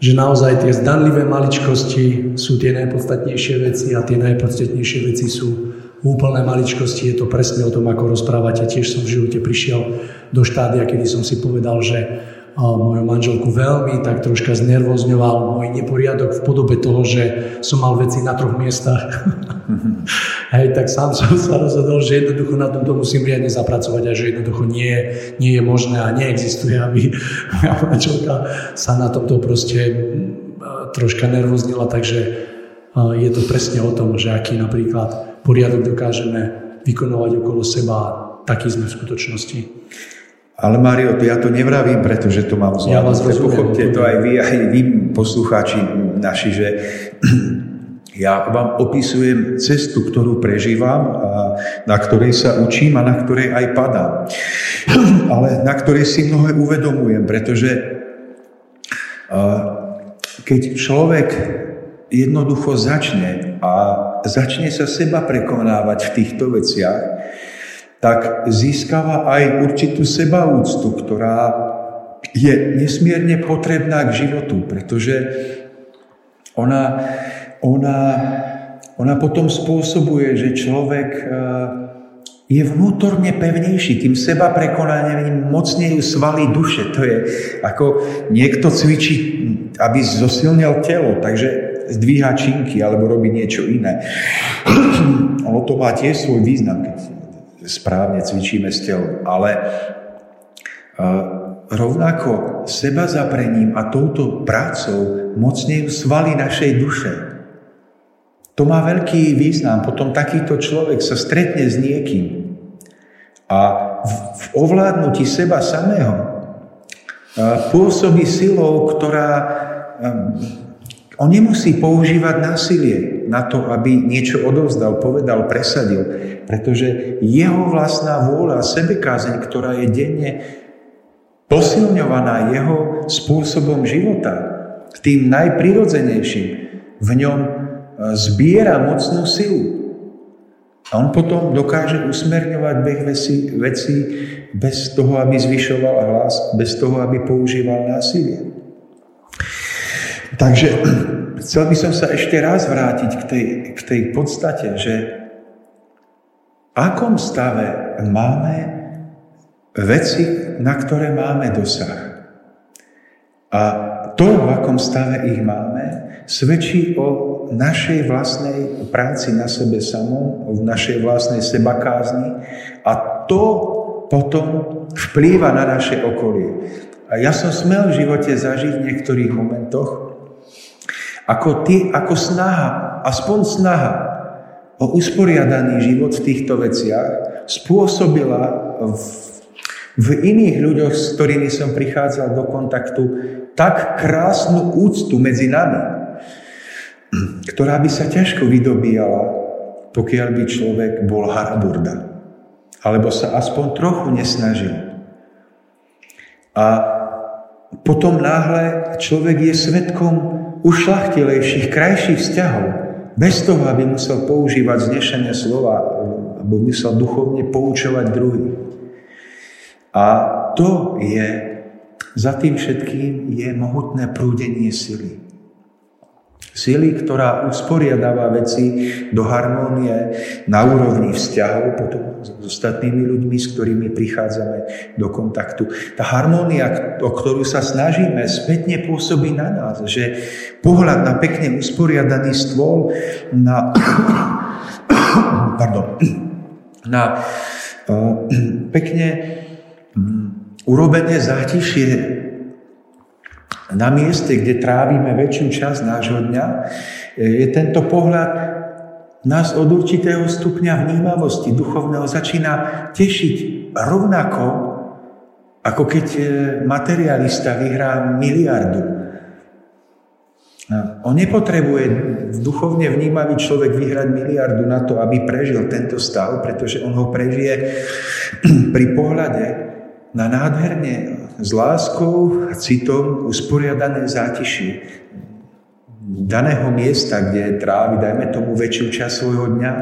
že naozaj tie zdanlivé maličkosti sú tie najpodstatnejšie veci a tie najpodstatnejšie veci sú úplné maličkosti. Je to presne o tom, ako rozprávate. Tiež som v živote prišiel do štádia, kedy som si povedal, že moju manželku veľmi tak troška znervozňoval môj neporiadok v podobe toho, že som mal veci na troch miestach. Hej, tak sám som sa rozhodol, že jednoducho na tomto musím riadne zapracovať a že jednoducho nie, nie je možné a neexistuje, aby moja manželka sa na tomto proste troška nervoznila, takže je to presne o tom, že aký napríklad poriadok dokážeme vykonovať okolo seba, taký sme v skutočnosti. Ale Mario, ja to nevravím, pretože to mám zvládnuté. Ja vás. Pochopte to aj vy, aj vy, poslucháči naši, že ja vám opisujem cestu, ktorú prežívam, a na ktorej sa učím a na ktorej aj padám. Ale na ktorej si mnohé uvedomujem, pretože keď človek jednoducho začne a začne sa seba prekonávať v týchto veciach, tak získava aj určitú sebaúctu, ktorá je nesmierne potrebná k životu, pretože ona, ona, ona potom spôsobuje, že človek eh, je vnútorne pevnejší, tým seba prekonaním mocnejú svaly duše. To je ako niekto cvičí, aby zosilnil telo, takže zdvíha činky alebo robí niečo iné. ono to má tiež svoj význam, keď správne cvičíme s telom, ale rovnako seba zaprením a touto prácou mocnejú svaly našej duše. To má veľký význam. Potom takýto človek sa stretne s niekým a v, ovládnutí seba samého pôsobí silou, ktorá on nemusí používať násilie na to, aby niečo odovzdal, povedal, presadil, pretože jeho vlastná vôľa, sebekázeň, ktorá je denne posilňovaná jeho spôsobom života, tým najprirodzenejším, v ňom e, zbiera mocnú silu. A on potom dokáže usmerňovať beh veci, bez toho, aby zvyšoval hlas, bez toho, aby používal násilie. Takže chcel by som sa ešte raz vrátiť k tej, k tej podstate, že v akom stave máme veci, na ktoré máme dosah. A to, v akom stave ich máme, svedčí o našej vlastnej práci na sebe samom, v našej vlastnej sebakázni a to potom vplýva na naše okolie. A ja som smel v živote zažiť v niektorých momentoch, ako, ty, ako snaha, aspoň snaha o usporiadaný život v týchto veciach spôsobila v, v iných ľuďoch, s ktorými som prichádzal do kontaktu, tak krásnu úctu medzi nami, ktorá by sa ťažko vydobíjala, pokiaľ by človek bol haraburda. Alebo sa aspoň trochu nesnažil. A potom náhle človek je svetkom ušlachtilejších, krajších vzťahov, bez toho, aby musel používať znešené slova, aby musel duchovne poučovať druhých. A to je, za tým všetkým je mohutné prúdenie sily. Sily, ktorá usporiadáva veci do harmónie na úrovni vzťahov potom s ostatnými ľuďmi, s ktorými prichádzame do kontaktu. Tá harmónia, o ktorú sa snažíme, spätne pôsobí na nás, že pohľad na pekne usporiadaný stôl, na, pardon, na uh, pekne um, urobené zátišie na mieste, kde trávime väčšiu časť nášho dňa, je tento pohľad nás od určitého stupňa vnímavosti duchovného začína tešiť rovnako, ako keď e, materialista vyhrá miliardu. On nepotrebuje duchovne vnímavý človek vyhrať miliardu na to, aby prežil tento stav, pretože on ho prežije pri pohľade na nádherne s láskou a citom usporiadané zátišie daného miesta, kde trávi, dajme tomu, väčšiu časť svojho dňa.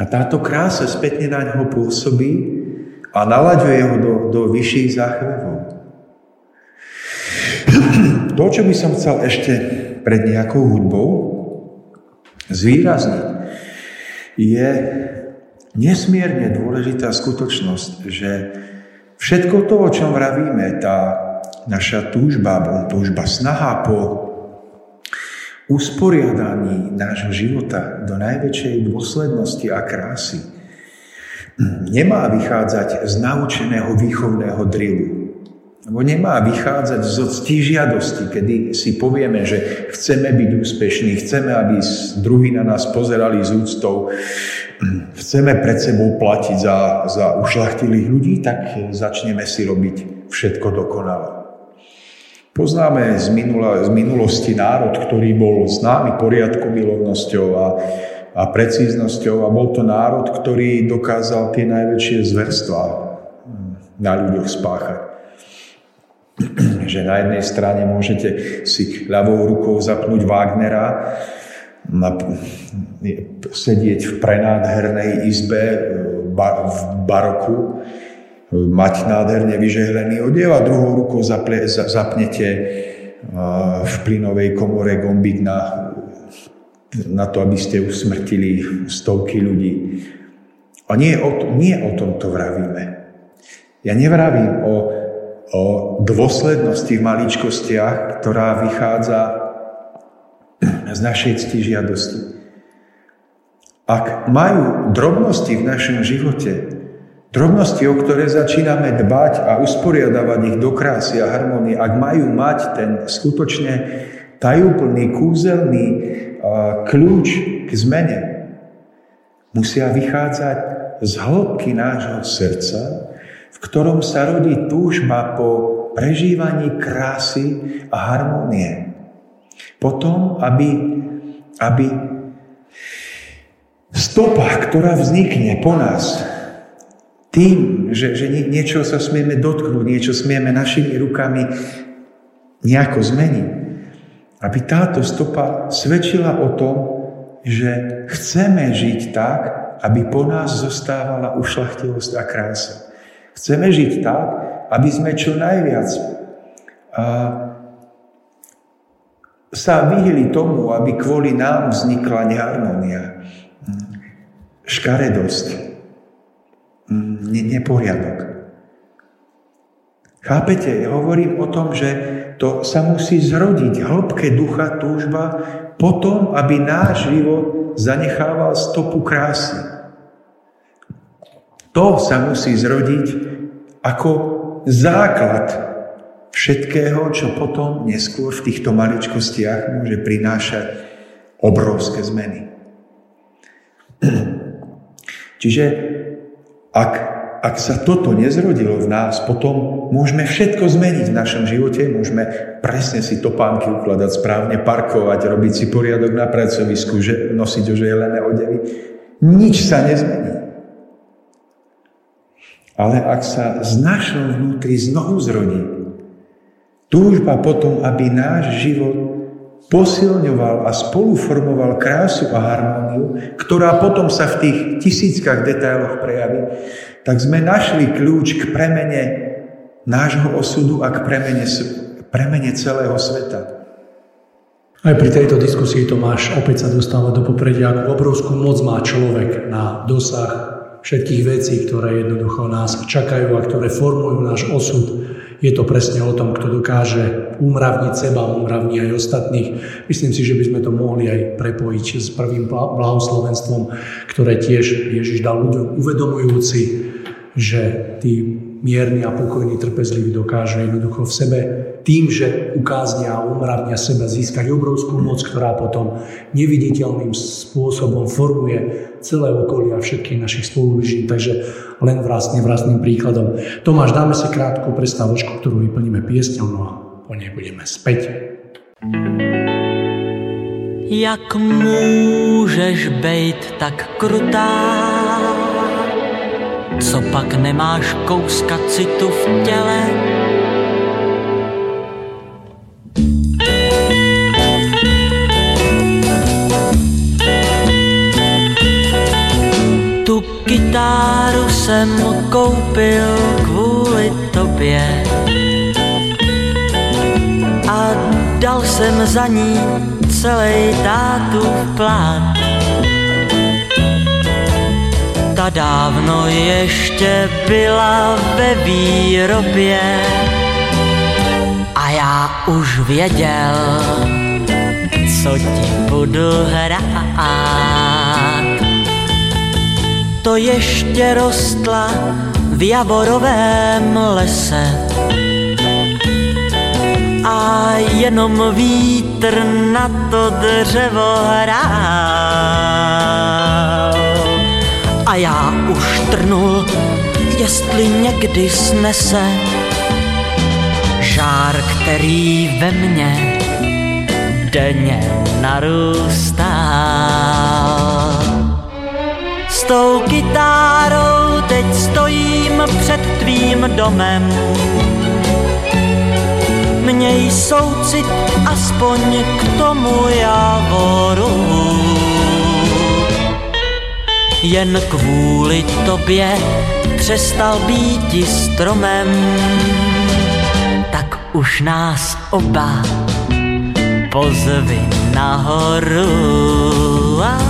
A táto krása spätne na ňoho pôsobí a nalaďuje ho do, do vyšších záchvevov. To, čo by som chcel ešte pred nejakou hudbou zvýrazniť, je nesmierne dôležitá skutočnosť, že Všetko to, o čom vravíme, tá naša túžba, túžba, snaha po usporiadaní nášho života do najväčšej dôslednosti a krásy, nemá vychádzať z naučeného výchovného drilu. Lebo nemá vychádzať zo ctižiadosti, kedy si povieme, že chceme byť úspešní, chceme, aby druhí na nás pozerali s úctou, chceme pred sebou platiť za, za ušlachtilých ľudí, tak začneme si robiť všetko dokonale. Poznáme z, minula, z minulosti národ, ktorý bol známy poriadku milovnosťou a, a precíznosťou a bol to národ, ktorý dokázal tie najväčšie zverstvá na ľuďoch spáchať že na jednej strane môžete si ľavou rukou zapnúť Wagnera, sedieť v prenádhernej izbe v baroku, mať nádherne vyžehlený odev a druhou rukou zapnete v plynovej komore gombík na, na to, aby ste usmrtili stovky ľudí. A nie o, nie o tom to vravíme. Ja nevravím o o dôslednosti v maličkostiach, ktorá vychádza z našej cti žiadosti. Ak majú drobnosti v našom živote, drobnosti, o ktoré začíname dbať a usporiadavať ich do krásy a harmonie, ak majú mať ten skutočne tajúplný, kúzelný kľúč k zmene, musia vychádzať z hĺbky nášho srdca, v ktorom sa rodí túžba po prežívaní krásy a harmonie. Potom, aby, aby stopa, ktorá vznikne po nás, tým, že, že niečo sa smieme dotknúť, niečo smieme našimi rukami nejako zmeniť, aby táto stopa svedčila o tom, že chceme žiť tak, aby po nás zostávala ušlachtilosť a krása. Chceme žiť tak, aby sme čo najviac sa vyhli tomu, aby kvôli nám vznikla neharmonia, škaredosť, neporiadok. Chápete? Ja hovorím o tom, že to sa musí zrodiť hĺbke ducha, túžba, potom, aby náš život zanechával stopu krásy. To sa musí zrodiť ako základ všetkého, čo potom neskôr v týchto maličkostiach môže prinášať obrovské zmeny. Čiže ak, ak sa toto nezrodilo v nás, potom môžeme všetko zmeniť v našom živote, môžeme presne si topánky ukladať správne, parkovať, robiť si poriadok na pracovisku, že, nosiť ožehlené odevy. Nič sa nezmení. Ale ak sa z našho vnútri znovu zrodí túžba potom, aby náš život posilňoval a spoluformoval krásu a harmóniu, ktorá potom sa v tých tisíckach detailoch prejaví, tak sme našli kľúč k premene nášho osudu a k premene, premene celého sveta. Aj pri tejto diskusii Tomáš opäť sa dostáva do popredia, akú obrovskú moc má človek na dosah všetkých vecí, ktoré jednoducho nás čakajú a ktoré formujú náš osud. Je to presne o tom, kto dokáže umravniť seba, umravniť aj ostatných. Myslím si, že by sme to mohli aj prepojiť s prvým blahoslovenstvom, ktoré tiež Ježiš dal ľuďom uvedomujúci, že tí mierny a pokojný, trpezlivý dokáže jednoducho v sebe tým, že ukáznia a umravnia seba získať obrovskú moc, ktorá potom neviditeľným spôsobom formuje celé okolie a všetkých našich spolubližní. Takže len vlastne vlastným príkladom. Tomáš, dáme si krátku prestávočku, ktorú vyplníme piesňou, no a po nej budeme späť. Jak můžeš být tak krutá? Co pak nemáš kouska citu v těle? Jsem koupil kvůli tobě. A dal jsem za ní celý tátu plát Ta dávno ještě byla ve výrobě. A já už věděl, co ti budu hrát. To ještě rostla v javorovém lese a jenom vítr na to dřevo hrál. A já už trnul, jestli někdy snese žár, který ve mně denně narůstá. S tou kytárou teď stojím před tvým domem Měj soucit aspoň k tomu javoru. Jen kvůli tobě přestal být stromem, tak už nás oba pozvi nahoru. Ah,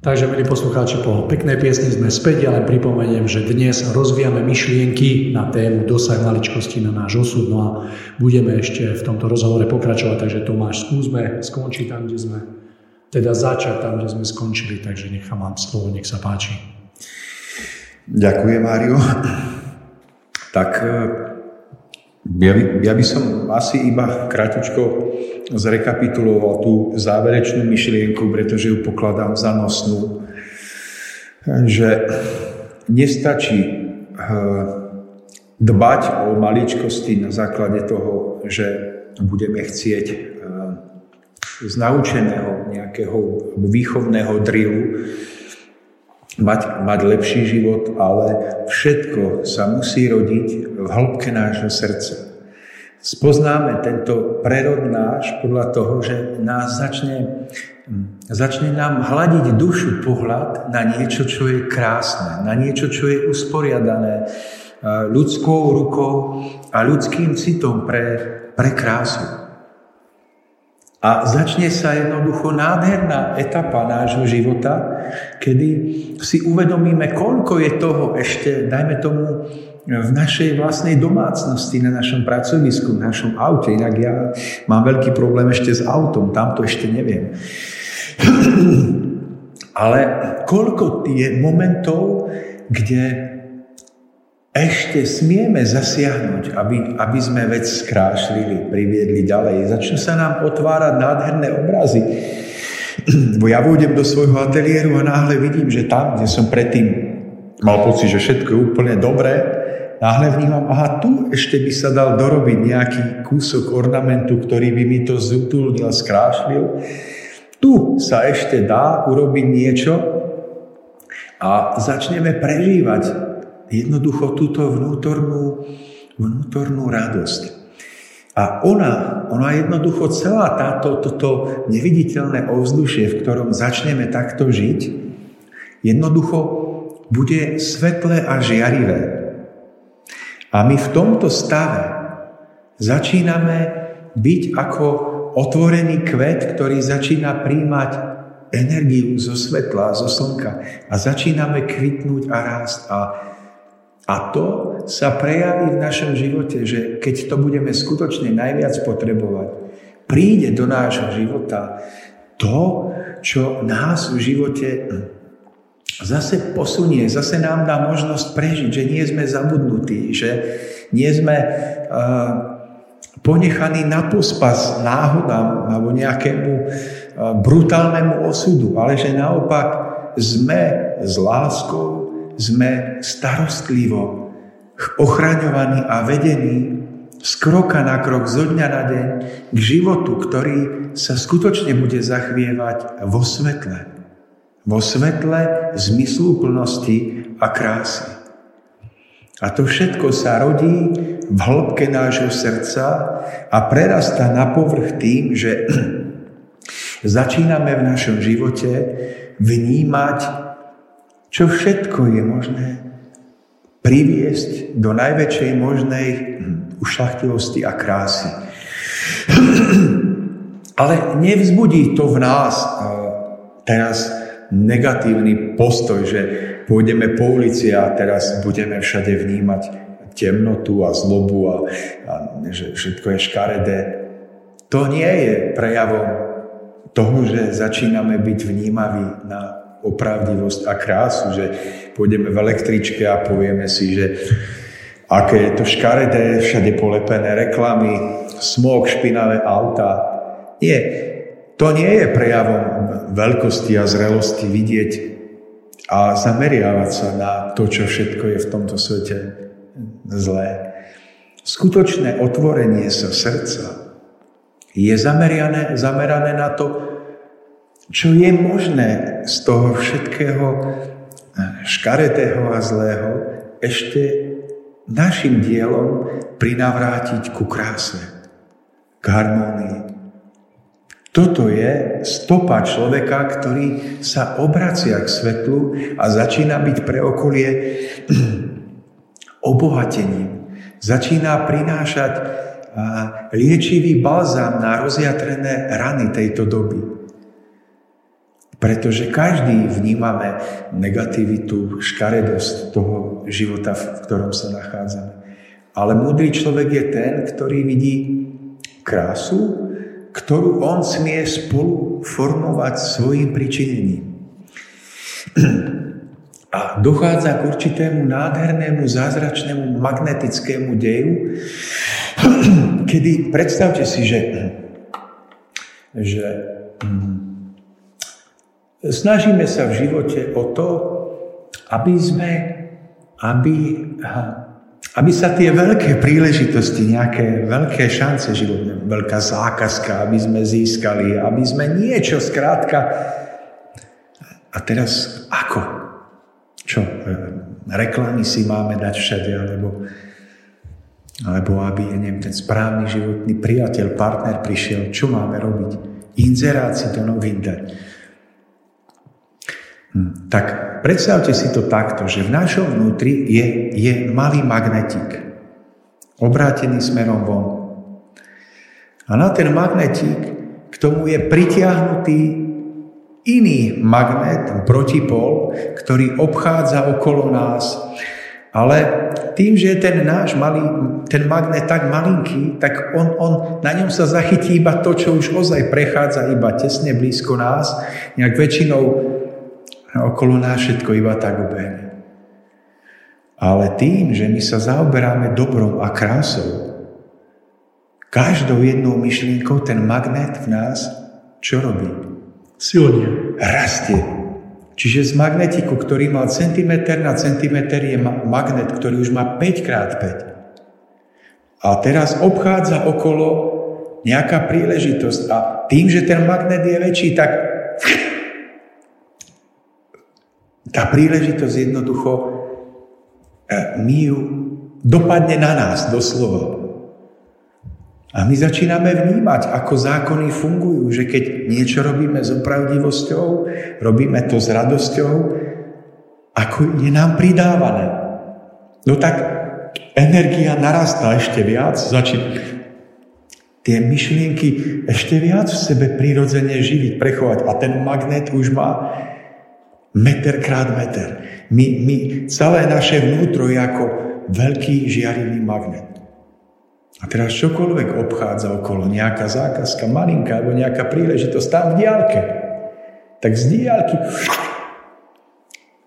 Takže, milí poslucháči, po peknej piesni sme späť, ale pripomeniem, že dnes rozvíjame myšlienky na tému dosah maličkosti na náš osud. No a budeme ešte v tomto rozhovore pokračovať, takže Tomáš, skúsme skončiť tam, kde sme, teda začať tam, kde sme skončili, takže nechám vám slovo, nech sa páči. Ďakujem, Mário. Tak ja by, ja by som asi iba kratučko zrekapituloval tú záverečnú myšlienku, pretože ju pokladám za nosnú, že nestačí eh, dbať o maličkosti na základe toho, že budeme chcieť eh, z naučeného nejakého výchovného drillu mať, mať lepší život, ale všetko sa musí rodiť v hĺbke nášho srdca. Spoznáme tento prerod náš podľa toho, že nás začne, začne nám hľadiť dušu pohľad na niečo, čo je krásne, na niečo, čo je usporiadané ľudskou rukou a ľudským citom pre, pre krásu. A začne sa jednoducho nádherná etapa nášho života, kedy si uvedomíme, koľko je toho ešte, dajme tomu, v našej vlastnej domácnosti, na našom pracovisku, v našom aute. Inak ja mám veľký problém ešte s autom, tam to ešte neviem. Ale koľko je momentov, kde ešte smieme zasiahnuť, aby, aby sme vec skrášlili, priviedli ďalej. Začnú sa nám otvárať nádherné obrazy. Bo ja vôjdem do svojho ateliéru a náhle vidím, že tam, kde som predtým mal pocit, že všetko je úplne dobré, náhle vnímam, aha, tu ešte by sa dal dorobiť nejaký kúsok ornamentu, ktorý by mi to zutulnil, skrášlil. Tu sa ešte dá urobiť niečo a začneme prežívať jednoducho túto vnútornú, vnútornú radosť. A ona, ona jednoducho celá táto, toto neviditeľné ovzdušie, v ktorom začneme takto žiť, jednoducho bude svetlé a žiarivé. A my v tomto stave začíname byť ako otvorený kvet, ktorý začína príjmať energiu zo svetla, zo slnka a začíname kvitnúť a rásť. A, a to sa prejaví v našom živote, že keď to budeme skutočne najviac potrebovať, príde do nášho života to, čo nás v živote zase posunie, zase nám dá možnosť prežiť, že nie sme zabudnutí, že nie sme uh, ponechaní na pospas náhodám alebo nejakému brutálnemu osudu, ale že naopak sme s láskou, sme starostlivo ochraňovaní a vedení z kroka na krok, zo dňa na deň k životu, ktorý sa skutočne bude zachvievať vo svetle. Vo svetle zmysluplnosti a krásy. A to všetko sa rodí v hĺbke nášho srdca a prerastá na povrch tým, že začíname v našom živote vnímať, čo všetko je možné priviesť do najväčšej možnej hm, ušlachtilosti a krásy. Ale nevzbudí to v nás teraz negatívny postoj, že pôjdeme po ulici a teraz budeme všade vnímať temnotu a zlobu a, a že všetko je škaredé. To nie je prejavom toho, že začíname byť vnímaví na opravdivosť a krásu, že pôjdeme v električke a povieme si, že aké je to škaredé, všade polepené reklamy, smog, špinavé auta. Nie, to nie je prejavom veľkosti a zrelosti vidieť a zameriavať sa na to, čo všetko je v tomto svete zlé. Skutočné otvorenie sa srdca je zamerané, zamerané na to, čo je možné z toho všetkého škaredého a zlého ešte našim dielom prinavrátiť ku kráse, k harmónii. Toto je stopa človeka, ktorý sa obracia k svetlu a začína byť pre okolie obohatením. Začína prinášať liečivý balzám na rozjatrené rany tejto doby. Pretože každý vnímame negativitu, škaredosť toho života, v ktorom sa nachádzame. Ale múdry človek je ten, ktorý vidí krásu, ktorú on smie spolu formovať svojim pričinením. A dochádza k určitému nádhernému, zázračnému, magnetickému deju, kedy predstavte si, že, že hm, snažíme sa v živote o to, aby sme, aby, aby sa tie veľké príležitosti, nejaké veľké šance životné, veľká zákazka, aby sme získali, aby sme niečo skrátka. A teraz ako? Čo? E, reklamy si máme dať všade, alebo, alebo aby, ja neviem, ten správny životný priateľ, partner prišiel, čo máme robiť? Inzerát si to novým dať. Hm. Tak predstavte si to takto, že v našom vnútri je, je malý magnetík, obrátený smerom von. A na ten magnetík k tomu je pritiahnutý iný magnet, protipol, ktorý obchádza okolo nás. Ale tým, že je ten náš malý, ten magnet tak malinký, tak on, on, na ňom sa zachytí iba to, čo už ozaj prechádza iba tesne blízko nás, nejak väčšinou okolo nás všetko iba tak ubehne. Ale tým, že my sa zaoberáme dobrom a krásou, každou jednou myšlienkou ten magnet v nás čo robí? silne. Rastie. Čiže z magnetiku, ktorý mal centimeter na centimeter, je magnet, ktorý už má 5x5. A teraz obchádza okolo nejaká príležitosť a tým, že ten magnet je väčší, tak tá príležitosť jednoducho e, my ju dopadne na nás doslova. A my začíname vnímať, ako zákony fungujú, že keď niečo robíme s opravdivosťou, robíme to s radosťou, ako je nám pridávané. No tak energia narastá ešte viac, začína tie myšlienky ešte viac v sebe prirodzene živiť, prechovať. A ten magnet už má meter krát meter. My, my, celé naše vnútro je ako veľký žiarivý magnet. A teraz čokoľvek obchádza okolo, nejaká zákazka, malinká, alebo nejaká príležitosť tam v diálke, tak z diálky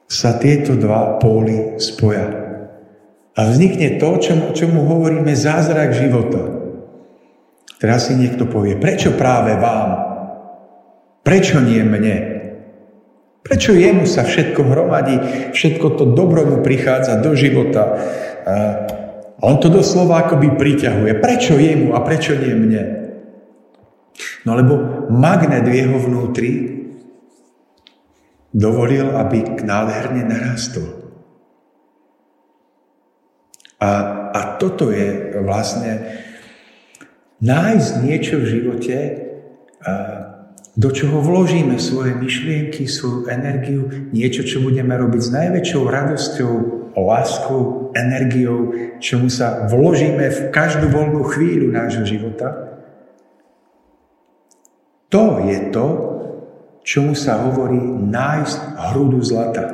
sa tieto dva póly spoja. A vznikne to, čomu, čomu hovoríme zázrak života. Teraz si niekto povie, prečo práve vám? Prečo nie mne? Prečo jemu sa všetko hromadí, všetko to dobro mu prichádza do života? On to doslova akoby priťahuje. Prečo jemu a prečo nie mne? No lebo magnet v jeho vnútri dovolil, aby nádherne narastol. A, a toto je vlastne nájsť niečo v živote, do čoho vložíme svoje myšlienky, svoju energiu, niečo, čo budeme robiť s najväčšou radosťou, láskou, energiou, čomu sa vložíme v každú voľnú chvíľu nášho života. To je to, čomu sa hovorí nájsť hrudu zlata.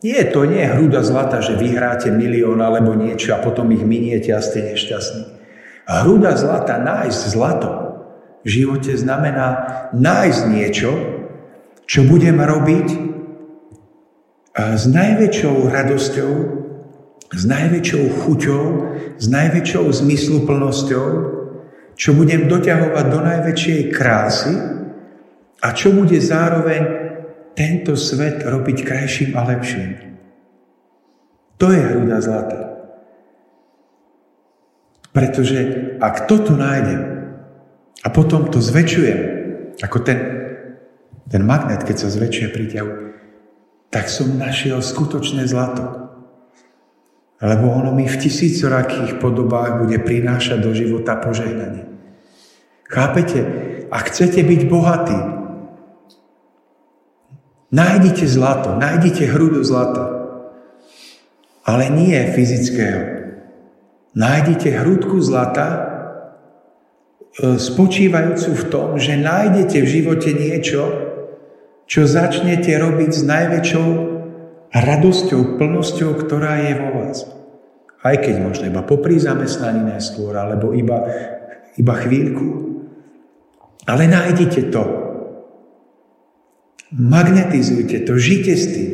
Nie, to nie je hruda zlata, že vyhráte milión alebo niečo a potom ich miniete a ste nešťastní. Hruda zlata, nájsť zlato v živote znamená nájsť niečo, čo budem robiť s najväčšou radosťou, s najväčšou chuťou, s najväčšou zmysluplnosťou, čo budem doťahovať do najväčšej krásy a čo bude zároveň tento svet robiť krajším a lepším. To je hruda zlata. Pretože ak toto nájdem a potom to zväčšujem, ako ten, ten magnet, keď sa zväčšuje príťahu, tak som našiel skutočné zlato. Lebo ono mi v tisícorakých podobách bude prinášať do života požehnanie. Chápete? Ak chcete byť bohatí, nájdite zlato, nájdite hrudu zlata. Ale nie fyzického. Nájdete hrudku zlata, spočívajúcu v tom, že nájdete v živote niečo, čo začnete robiť s najväčšou radosťou, plnosťou, ktorá je vo vás. Aj keď možno iba popri zamestnaní neskôr, alebo iba, iba chvíľku. Ale nájdite to. Magnetizujte to, žite s tým.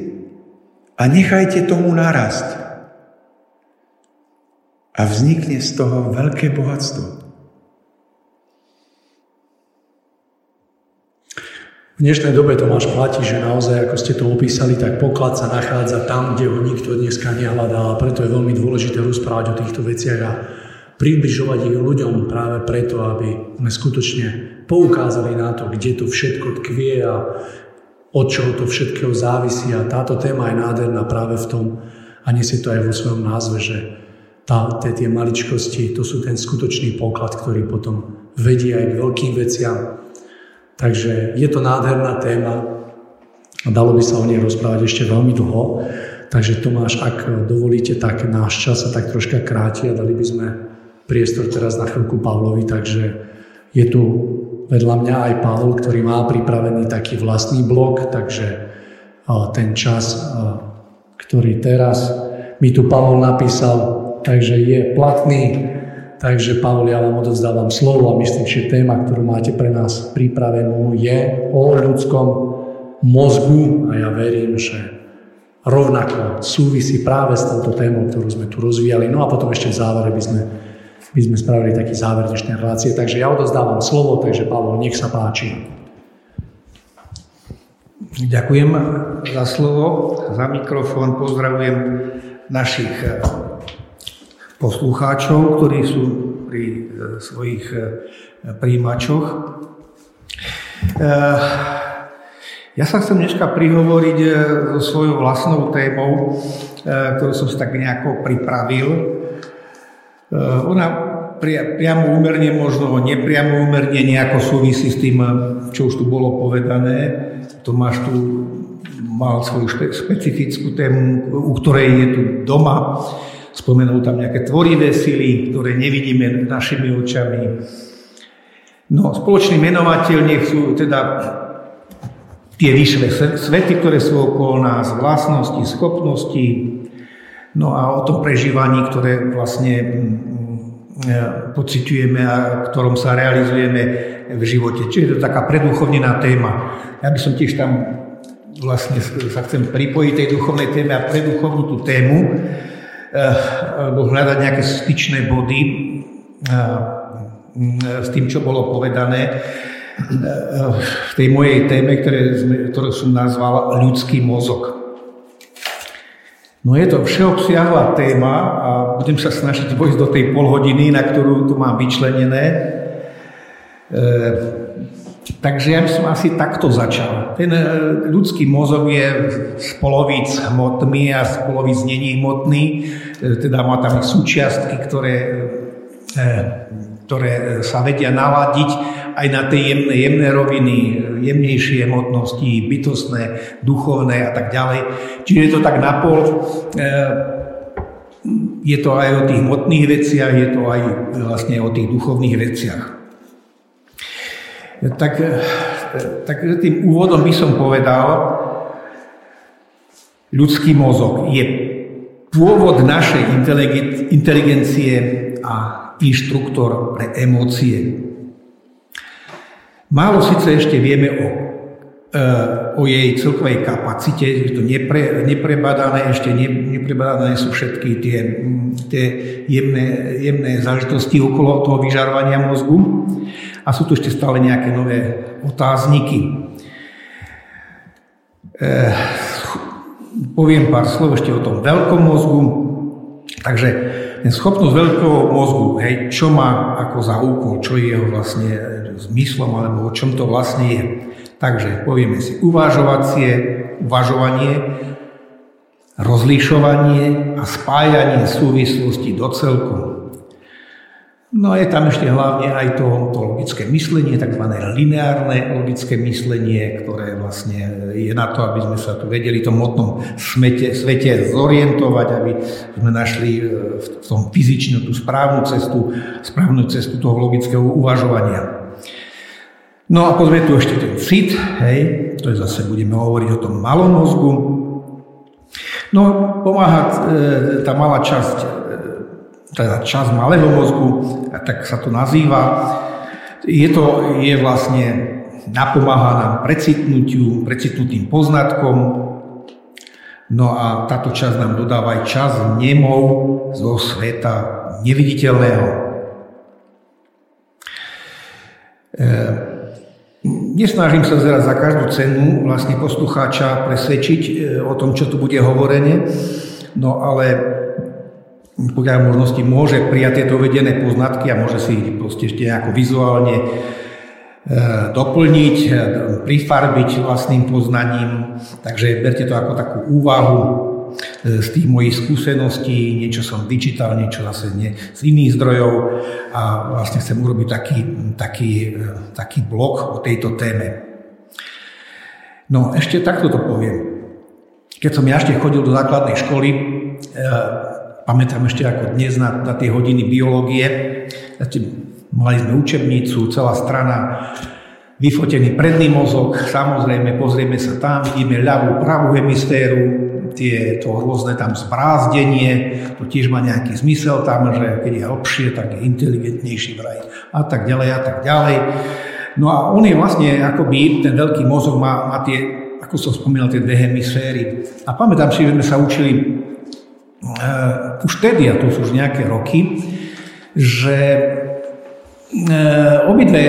A nechajte tomu narasť a vznikne z toho veľké bohatstvo. V dnešnej dobe to máš platí, že naozaj, ako ste to opísali, tak poklad sa nachádza tam, kde ho nikto dneska nehľadá a preto je veľmi dôležité rozprávať o týchto veciach a približovať ich ľuďom práve preto, aby sme skutočne poukázali na to, kde to všetko tkvie a od čoho to všetkého závisí. A táto téma je nádherná práve v tom, a nesie to aj vo svojom názve, že tá, tie, tie maličkosti, to sú ten skutočný poklad, ktorý potom vedie aj k veľkým veciam. Takže je to nádherná téma a dalo by sa o nej rozprávať ešte veľmi dlho. Takže Tomáš, ak dovolíte, tak náš čas sa tak troška kráti a dali by sme priestor teraz na chvíľku Pavlovi, takže je tu vedľa mňa aj Pavol, ktorý má pripravený taký vlastný blog, takže ten čas, ktorý teraz mi tu Pavol napísal, takže je platný. Takže Pavol, ja vám odovzdávam slovo a myslím, že téma, ktorú máte pre nás pripravenú, je o ľudskom mozgu a ja verím, že rovnako súvisí práve s touto témou, ktorú sme tu rozvíjali. No a potom ešte v závere by sme, by sme spravili taký záver dnešnej relácie. Takže ja odozdávam slovo, takže Pavol, nech sa páči. Ďakujem za slovo, za mikrofón. Pozdravujem našich poslucháčov, ktorí sú pri e, svojich e, príjimačoch. E, ja sa chcem dneska prihovoriť so svojou vlastnou témou, ktorú som si tak nejako pripravil. Ona pri, priamo úmerne, možno nepriamo úmerne nejako súvisí s tým, čo už tu bolo povedané. Tomáš tu mal svoju špe, špecifickú tému, u ktorej je tu doma. Spomenul tam nejaké tvorivé sily, ktoré nevidíme našimi očami. No, spoločný menovateľ nech sú teda tie vyššie svety, ktoré sú okolo nás, vlastnosti, schopnosti, no a o tom prežívaní, ktoré vlastne mm, mm, pociťujeme a ktorom sa realizujeme v živote. Čiže je to taká preduchovnená téma. Ja by som tiež tam vlastne sa chcem pripojiť tej duchovnej téme a preduchovnú tú tému, alebo hľadať nejaké styčné body eh, s tým, čo bolo povedané v tej mojej téme, ktoré ktorú som nazval ľudský mozog. No je to všeobsiahla téma a budem sa snažiť vojsť do tej polhodiny, na ktorú tu mám vyčlenené. Takže ja by som asi takto začal. Ten e, ľudský mozog je z polovíc hmotný a z polovíc není hmotný, e, teda má tam súčiastky, ktoré, e, ktoré sa vedia naladiť aj na tie jemné, jemné roviny, jemnejšie hmotnosti, bytostné, duchovné a tak ďalej. Čiže je to tak napol, je to aj o tých hmotných veciach, je to aj vlastne o tých duchovných veciach. Tak, e, tak tým úvodom by som povedal, ľudský mozog je pôvod našej inteligencie a inštruktor pre emócie. Málo síce ešte vieme o, o jej celkovej kapacite, je to nepre, neprebadané, ešte ne, neprebadané sú všetky tie, tie jemné, jemné záležitosti okolo toho vyžarovania mozgu a sú tu ešte stále nejaké nové otázniky. E, poviem pár slov ešte o tom veľkom mozgu. Takže schopnosť veľkého mozgu, hej, čo má ako za úkol, čo je jeho vlastne zmyslom, alebo o čom to vlastne je. Takže povieme si uvažovacie, uvažovanie, rozlišovanie a spájanie súvislosti do celku. No a je tam ešte hlavne aj to, to logické myslenie, tzv. lineárne logické myslenie, ktoré vlastne je na to, aby sme sa tu vedeli v tom hmotnom svete, svete zorientovať, aby sme našli e, v tom fyzične tú správnu cestu, správnu cestu toho logického uvažovania. No a pozme tu ešte ten cit, hej, to je zase, budeme hovoriť o tom malom mozgu. No, pomáha e, tá malá časť, e, teda časť malého mozgu, tak sa to nazýva. Je to, je vlastne, napomáha nám precitnutiu, precitnutým poznatkom, no a táto časť nám dodáva aj čas nemov zo sveta neviditeľného. E, Nesnažím sa zraz za každú cenu vlastne poslucháča presvedčiť e, o tom, čo tu bude hovorenie, no ale podľa možnosti môže prijať tieto vedené poznatky a môže si ich proste ešte nejako vizuálne e, doplniť, e, prifarbiť vlastným poznaním. Takže berte to ako takú úvahu, z tých mojich skúseností, niečo som vyčítal, niečo zase nie, z iných zdrojov a vlastne chcem urobiť taký, taký, e, taký blok o tejto téme. No ešte takto to poviem. Keď som ja ešte chodil do základnej školy, e, pamätám ešte ako dnes na, na tie hodiny biológie, mali sme učebnicu, celá strana, vyfotený predný mozog, samozrejme pozrieme sa tam, vidíme ľavú, pravú hemisféru, tie, to rôzne tam zbrázdenie, to tiež má nejaký zmysel tam, že keď je hlbšie, tak je inteligentnejší vraj a tak ďalej a tak ďalej. No a on je vlastne akoby, ten veľký mozog má, má tie, ako som spomínal, tie dve hemisféry. A pamätám si, že sme sa učili uh, už vtedy, a to sú už nejaké roky, že uh, obidve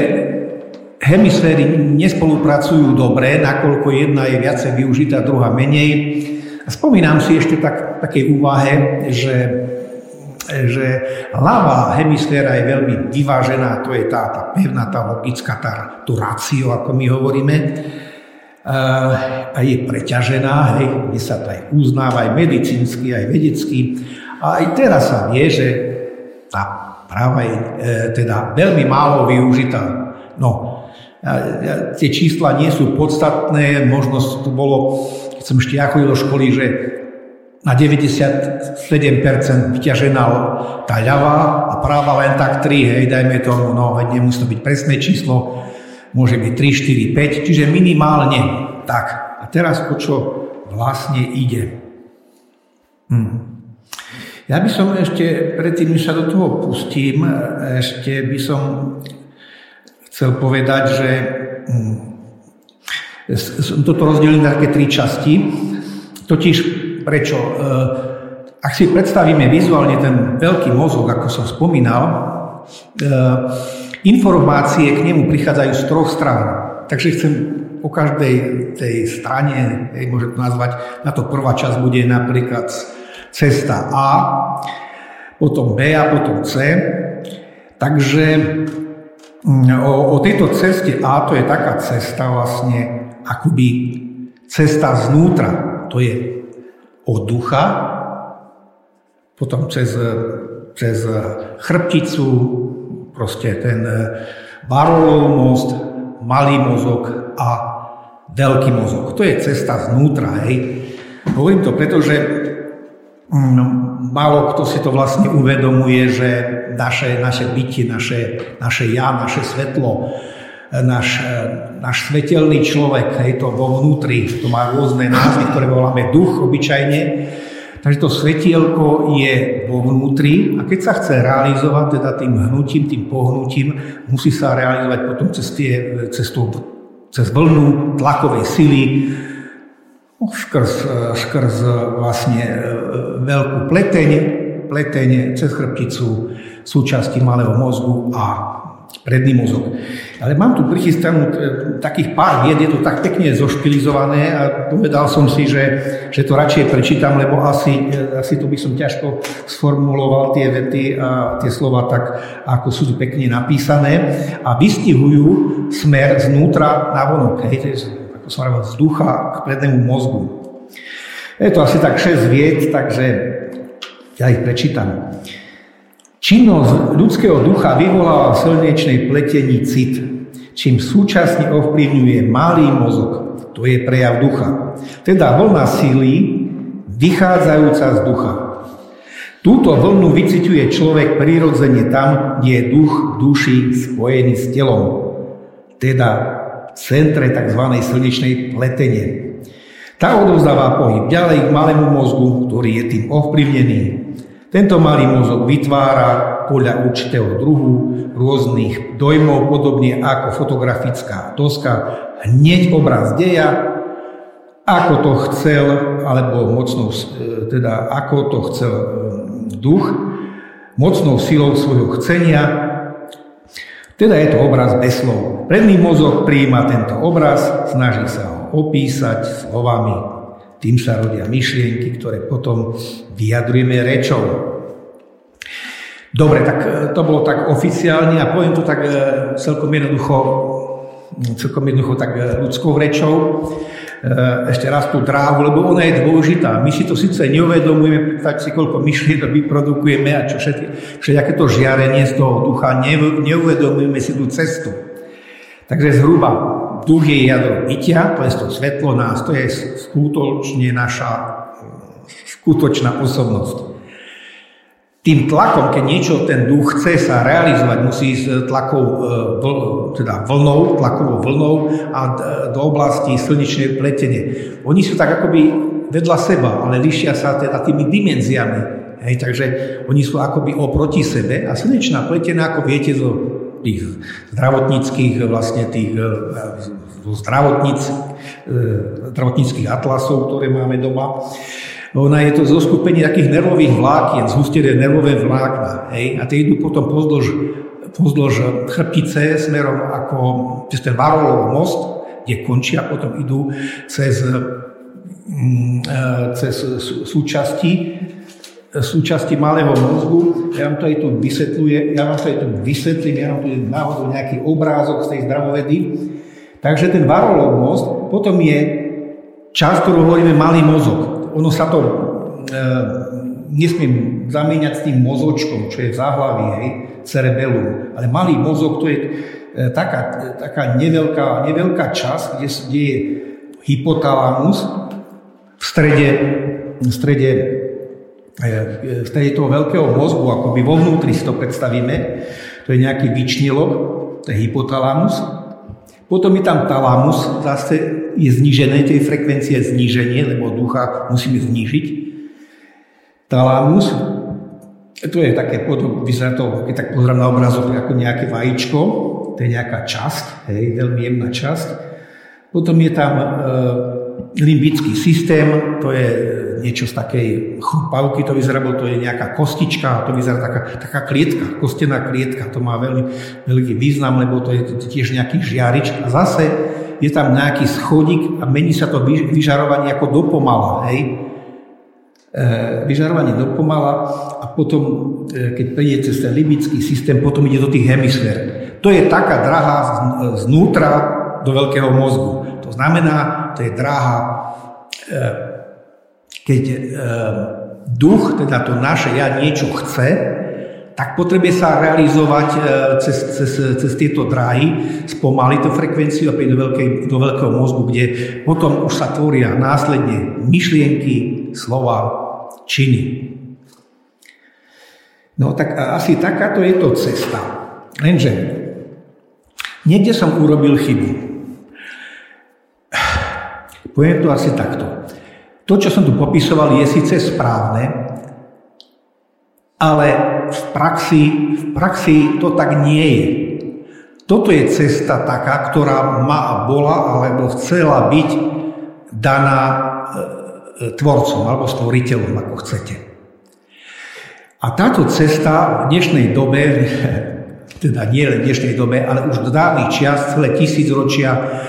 hemisféry nespolupracujú dobre, nakoľko jedna je viacej využitá, druhá menej. Spomínam si ešte tak, takej úvahe, že, že ľavá hemisféra je veľmi vyvážená, to je tá, tá pevná, tá logická, tá, to rácio, ako my hovoríme, a je preťažená, hej, kde sa to aj uznáva aj medicínsky, aj vedecky. A aj teraz sa vie, že tá práva je e, teda veľmi málo využitá. No, a, a, tie čísla nie sú podstatné, možno to bolo, som ešte ja chodil do školy, že na 97% vyťažená tá ľavá a práva len tak 3, hej, dajme tomu, no veď nemusí to byť presné číslo, môže byť 3, 4, 5, čiže minimálne tak. A teraz o čo vlastne ide? Hm. Ja by som ešte, predtým, než sa do toho pustím, ešte by som chcel povedať, že hm, som toto rozdelil na také tri časti. Totiž prečo? E, ak si predstavíme vizuálne ten veľký mozog, ako som spomínal, e, informácie k nemu prichádzajú z troch strán. Takže chcem po každej tej strane, môžem to nazvať, na to prvá časť bude napríklad cesta A, potom B a potom C. Takže mm, o, o tejto ceste A to je taká cesta vlastne akoby cesta znútra. To je od ducha, potom cez, cez chrbticu, proste ten Barolov most, malý mozog a veľký mozog. To je cesta znútra, hej. Hovorím to preto, že No, málo kto si to vlastne uvedomuje, že naše, naše bytie, naše, naše ja, naše svetlo, náš, náš svetelný človek, hej, to vo vnútri, to má rôzne názvy, ktoré voláme duch obyčajne, takže to svetielko je vo vnútri a keď sa chce realizovať teda tým hnutím, tým pohnutím, musí sa realizovať potom cez, tie, cez, tú, cez vlnu tlakovej sily, skrz, skrz vlastne e, veľkú pleteň, pleteň cez chrbticu, súčasti malého mozgu a predný mozog. Ale mám tu prichystanú e, takých pár vied, je to tak pekne zošpilizované a povedal som si, že, že to radšej prečítam, lebo asi, e, asi to by som ťažko sformuloval tie vety a tie slova tak, ako sú pekne napísané a vystihujú smer znútra na vonok. Hej, to je smerovať z ducha k prednému mozgu. Je to asi tak 6 vied, takže ja ich prečítam. Činnosť ľudského ducha vyvoláva v slnečnej pletení cit, čím súčasne ovplyvňuje malý mozog. To je prejav ducha. Teda vlna síly vychádzajúca z ducha. Túto vlnu vyciťuje človek prirodzene tam, kde je duch duši spojený s telom. Teda centre tzv. slnečnej pletenie. Tá odovzdáva pohyb ďalej k malému mozgu, ktorý je tým ovplyvnený. Tento malý mozog vytvára podľa určitého druhu rôznych dojmov, podobne ako fotografická doska, hneď obraz deja, ako to chcel, alebo mocnou, e, teda ako to chcel e, duch, mocnou silou svojho chcenia teda je to obraz bez slov. Predný mozog prijíma tento obraz, snaží sa ho opísať slovami. Tým sa rodia myšlienky, ktoré potom vyjadrujeme rečou. Dobre, tak e, to bolo tak oficiálne a poviem to tak e, celkom jednoducho, celkom jednoducho tak e, ľudskou rečou. Ešte raz tú dráhu, lebo ona je dôležitá. My si to síce neuvedomujeme, predstavte si, koľko myšlienok vyprodukujeme a čo všetky, všetky to žiarenie z toho ducha, neuvedomujeme si tú cestu. Takže zhruba duch je jadro bytia, to je to svetlo nás, to je skutočne naša skutočná osobnosť tým tlakom, keď niečo ten duch chce sa realizovať, musí ísť tlakou, e, vl, teda vlnou, tlakovou vlnou a do oblasti slnečnej pletenie. Oni sú tak akoby vedľa seba, ale lišia sa teda tými dimenziami. Hej, takže oni sú akoby oproti sebe a slnečná pletená, ako viete zo tých zdravotníckých vlastne tých e, zo zdravotníc, e, zdravotníckých atlasov, ktoré máme doma, ona je to zoskupenie takých nervových vlákien, zhustené nervové vlákna. Hej? A tie idú potom pozdĺž, pozdĺž chrbtice smerom ako cez ten Varolov most, kde končia, potom idú cez, mm, e, cez súčasti, súčasti malého mozgu. Ja vám to aj tu vysvetľujem, ja vám to aj tu vysvetlím, ja vám tu náhodou nejaký obrázok z tej zdravovedy. Takže ten Varolov most potom je čas, ktorú hovoríme malý mozog ono sa to e, nesmiem zamieňať s tým mozočkom, čo je v záhlaví, hej, cerebellum. Ale malý mozog to je e, taká, taká neveľká, neveľká časť, kde, kde je hypotalamus v strede, v strede e, v strede toho veľkého mozgu, akoby vo vnútri si to predstavíme, to je nejaký vyčnilok, to je hypotalamus. Potom je tam talamus, zase je znížené, tej frekvencie zníženie, lebo ducha musíme znížiť. Talamus, to je také, potom vyzerá to, keď tak pozrám na obrazok, ako nejaké vajíčko, to je nejaká časť, hej, veľmi jemná časť. Potom je tam e, limbický systém, to je niečo z takej chrupavky, to vyzerá, to je nejaká kostička, to vyzerá taká, taká klietka, kostená klietka, to má veľmi veľký význam, lebo to je tiež nejaký žiarič. A zase je tam nejaký schodík a mení sa to vyžarovanie ako dopomala, hej. E, vyžarovanie dopomala a potom, e, keď príde cez ten libický systém, potom ide do tých hemisfér. To je taká drahá znútra do veľkého mozgu. To znamená, to je drahá, e, keď duch, teda to naše ja niečo chce, tak potrebuje sa realizovať cez, cez, cez tieto dráhy, spomaliť tú frekvenciu a do, veľkej, do veľkého mozgu, kde potom už sa tvoria následne myšlienky, slova, činy. No tak asi takáto je to cesta. Lenže niekde som urobil chybu. Poviem to asi takto. To, čo som tu popisoval, je síce správne, ale v praxi, v praxi to tak nie je. Toto je cesta taká, ktorá má a bola, alebo chcela byť daná tvorcom alebo stvoriteľom, ako chcete. A táto cesta v dnešnej dobe, teda nie len v dnešnej dobe, ale už v dávnych čias, celé tisícročia,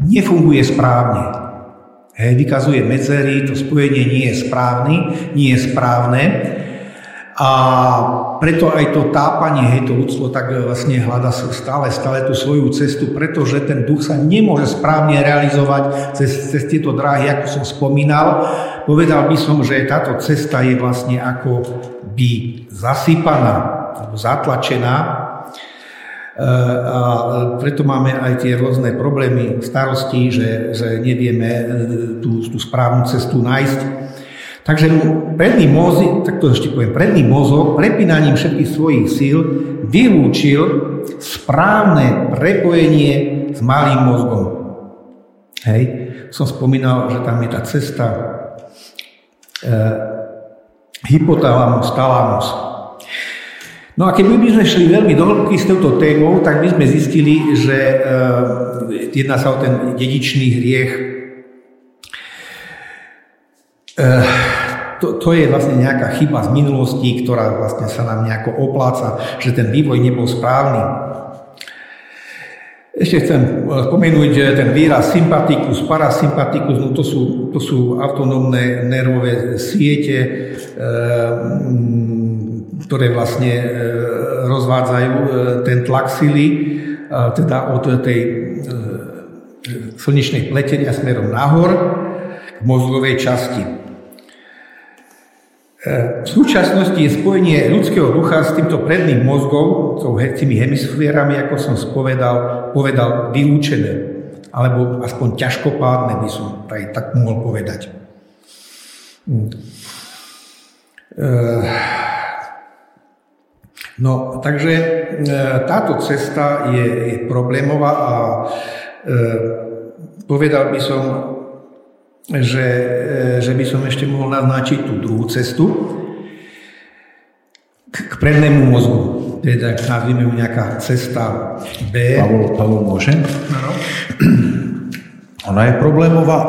nefunguje správne. Hej, vykazuje medzery, to spojenie nie je správny, nie je správne. A preto aj to tápanie, hej, to ľudstvo tak vlastne hľada stále, stále tú svoju cestu, pretože ten duch sa nemôže správne realizovať cez, cez tieto dráhy, ako som spomínal. Povedal by som, že táto cesta je vlastne ako by zasypaná, alebo zatlačená. E, a preto máme aj tie rôzne problémy, starosti, že, že nevieme e, tú, tú správnu cestu nájsť. Takže predný mozog, tak to ešte poviem, predný mozog prepínaním všetkých svojich síl vylúčil správne prepojenie s malým mozgom. Hej, som spomínal, že tam je tá cesta e, hypotalamus, talamus. No a keby by sme šli veľmi do hĺbky s touto témou, tak by sme zistili, že e, jedná sa o ten dedičný hriech Eh, to, to je vlastne nejaká chyba z minulosti, ktorá vlastne sa nám nejako opláca, že ten vývoj nebol správny. Ešte chcem eh, spomenúť, ten výraz sympatikus, parasympatikus, no to sú, to sú autonómne nervové siete, e, ktoré vlastne e, rozvádzajú e, ten tlak sily, teda od tej slnečnej pletenia smerom nahor k mozgovej časti. V súčasnosti je spojenie ľudského ducha s týmto predným mozgom, tými hemisférami, ako som spovedal, povedal, vylúčené. Alebo aspoň ťažkopádne by som tak, tak mohol povedať. Hm. No, takže eh, táto cesta je, je problémová a eh, povedal by som, že, e, že by som ešte mohol naznačiť tú druhú cestu k, k prednému mozgu. Teda nazvime ju nejaká cesta B. Pavol, Pavol môžem? Ano. Ona je problémová.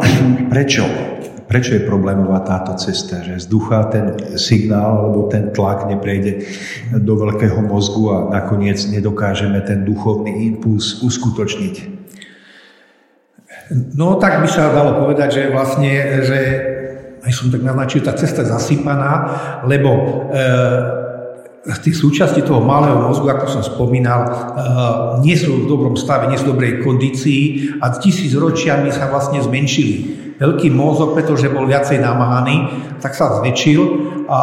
Prečo? Prečo je problémová táto cesta? Že z ducha ten signál alebo ten tlak neprejde do veľkého mozgu a nakoniec nedokážeme ten duchovný impuls uskutočniť. No tak by sa dalo povedať, že vlastne, že aj som tak naznačil, tá cesta je zasypaná, lebo e, tých súčasti toho malého mozgu, ako som spomínal, e, nie sú v dobrom stave, nie sú v dobrej kondícii a tisíc ročiami sa vlastne zmenšili. Veľký mozog, pretože bol viacej namáhaný, tak sa zväčšil a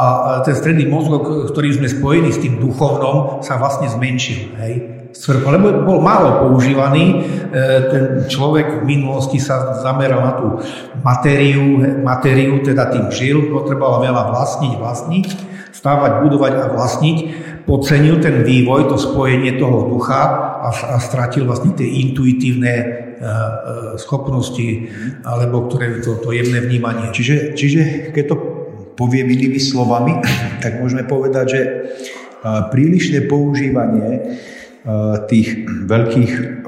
ten stredný mozog, ktorý sme spojení s tým duchovnom, sa vlastne zmenšil. Hej? lebo bol málo používaný. E, ten človek v minulosti sa zameral na tú matériu, matériu teda tým žil, potreboval veľa vlastniť, vlastniť, stávať, budovať a vlastniť. Podcenil ten vývoj, to spojenie toho ducha a, a stratil vlastne tie intuitívne e, e, schopnosti, alebo ktoré to, to jemné vnímanie. Čiže, čiže keď to poviem inými slovami, tak môžeme povedať, že prílišné používanie tých veľkých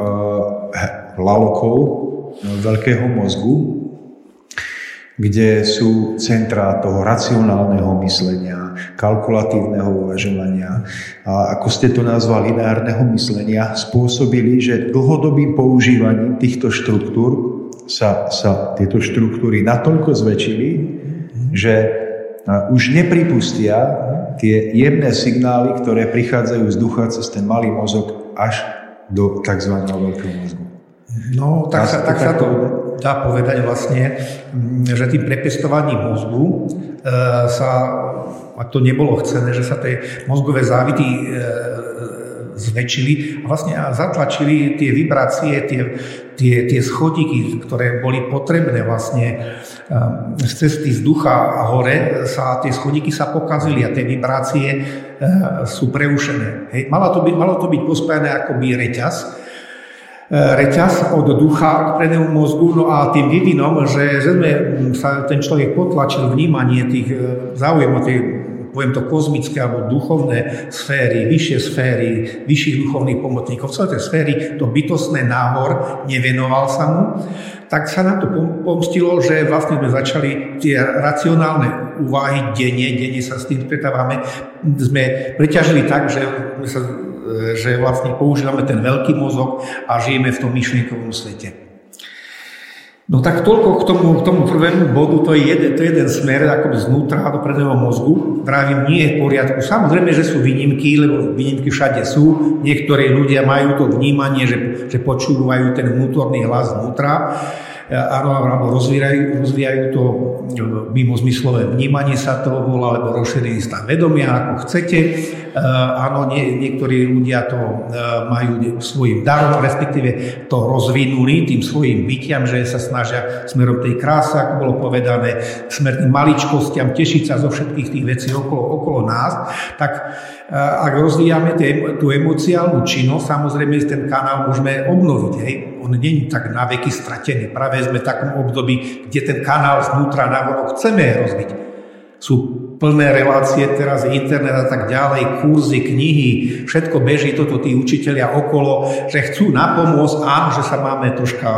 lalokov, veľkého mozgu, kde sú centrá toho racionálneho myslenia, kalkulatívneho uvažovania a ako ste to nazvali, lineárneho myslenia, spôsobili, že dlhodobým používaním týchto štruktúr sa, sa tieto štruktúry natoľko zväčšili, že už nepripustia tie jemné signály, ktoré prichádzajú z ducha cez ten malý mozog až do tzv. veľkého mozgu. No, tak, sa, tak sa to dá povedať vlastne, mm, že tým prepestovaním mozgu e, sa, a to nebolo chcené, že sa tie mozgové závity e, zväčšili a vlastne zatlačili tie vibrácie, tie, tie, tie schodíky, ktoré boli potrebné vlastne z cesty z ducha hore sa tie schodíky sa pokazili a tie vibrácie sú preušené. Hej. Malo, to byť, malo to byť pospájane akoby reťaz, reťaz od ducha k prednému mozgu, no a tým vývinom, že, že sme sa ten človek potlačil vnímanie tých eh, záujemov, tej poviem to kozmické alebo duchovné sféry, vyššie sféry, vyšších duchovných pomocníkov, celé tie sféry, to bytostné náhor, nevenoval sa mu, tak sa nám to pomstilo, že vlastne sme začali tie racionálne úvahy denne, denne sa s tým stretávame, sme preťažili tak, že, sa, že vlastne používame ten veľký mozog a žijeme v tom myšlienkovom svete. No tak toľko k tomu, k tomu prvému bodu, to je jeden, to je jeden smer ako znútra do predného mozgu. Vravím, nie je v poriadku. Samozrejme, že sú výnimky, lebo výnimky všade sú. Niektorí ľudia majú to vnímanie, že, že počúvajú ten vnútorný hlas znútra alebo rozvíjajú, rozvíjajú to e, mimo zmyslové vnímanie sa toho volá, alebo rozšírený stav vedomia, ako chcete. E, áno, nie, niektorí ľudia to e, majú svojim darom, respektíve to rozvinuli tým svojim bytiam, že sa snažia smerom tej krásy, ako bolo povedané, smer maličkostiam, tešiť sa zo všetkých tých vecí okolo, okolo nás, tak ak rozvíjame tú emociálnu činnosť, samozrejme ten kanál môžeme obnoviť. Hej. On je tak na veky stratený. Práve sme v takom období, kde ten kanál znútra vonok chceme rozviť. Sú plné relácie, teraz internet a tak ďalej, kurzy, knihy, všetko beží toto tí učiteľia okolo, že chcú napomôcť, áno, že sa máme troška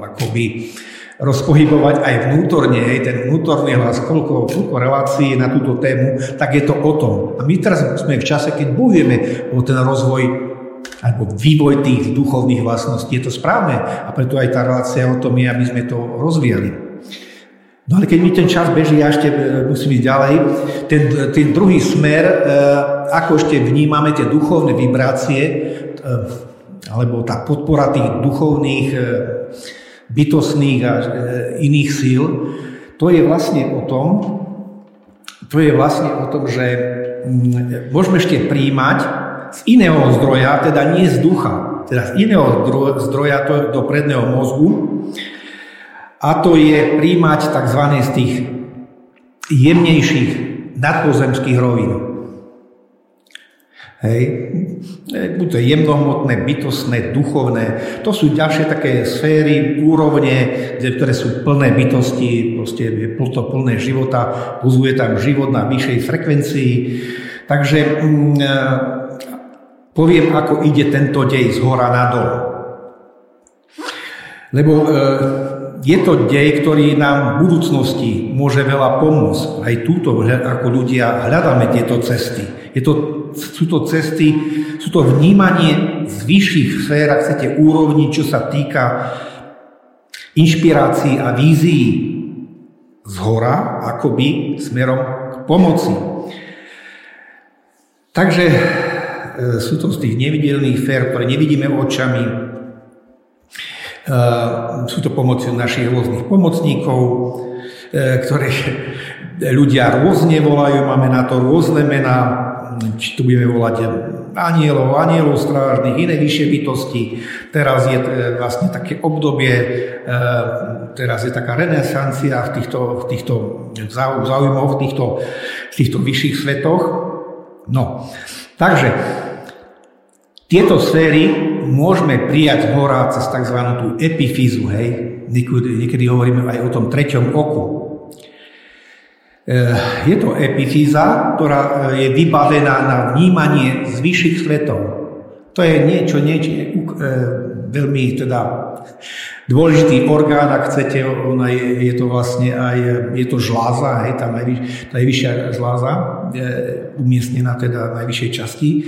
akoby rozpohybovať aj vnútorne, hej, ten vnútorný hlas, koľko, koľko relácií na túto tému, tak je to o tom. A my teraz sme v čase, keď bojujeme o ten rozvoj alebo vývoj tých duchovných vlastností. Je to správne a preto aj tá relácia o tom je, aby sme to rozvíjali. No ale keď mi ten čas beží, ja ešte e, musím ísť ďalej. Ten, ten druhý smer, e, ako ešte vnímame tie duchovné vibrácie, e, alebo tá podpora tých duchovných bytostných a e, iných síl, to je vlastne o tom, to je vlastne o tom, že mm, môžeme ešte príjmať z iného zdroja, teda nie z ducha, teda z iného zdroja to do predného mozgu, a to je príjmať tzv. z tých jemnejších nadpozemských rovín. Hej. E, buď to je jemnohmotné, bytostné, duchovné. To sú ďalšie také sféry, úrovne, ktoré sú plné bytosti, proste je to plné života, buzuje tam život na vyššej frekvencii. Takže mm, e, poviem, ako ide tento dej z hora nadol. Lebo e, je to dej, ktorý nám v budúcnosti môže veľa pomôcť. Aj túto, ako ľudia hľadáme tieto cesty. Je to sú to cesty, sú to vnímanie z vyšších sfér, ak chcete, úrovni, čo sa týka inšpirácií a vízií z hora, akoby smerom k pomoci. Takže e, sú to z tých nevidelných fér, ktoré nevidíme očami. sú to pomoci našich rôznych pomocníkov, ktoré ľudia rôzne volajú, máme na to rôzne mená, či tu budeme volať anielov, anielov strážnych, iné vyššie bytosti. Teraz je vlastne také obdobie, teraz je taká renesancia v týchto, v týchto záujmoch, v týchto, v týchto vyšších svetoch. No, takže tieto sféry môžeme prijať hora cez tzv. tú epifízu, hej. Niekedy hovoríme aj o tom treťom oku. E, je to epifíza, ktorá e, je vybavená na vnímanie z vyšších svetov. To je niečo, niečo e, veľmi teda dôležitý orgán, ak chcete, ona je, je to vlastne aj, je to žláza, hej, tá, najvyš, tá najvyššia žláza, je umiestnená teda v najvyššej časti e,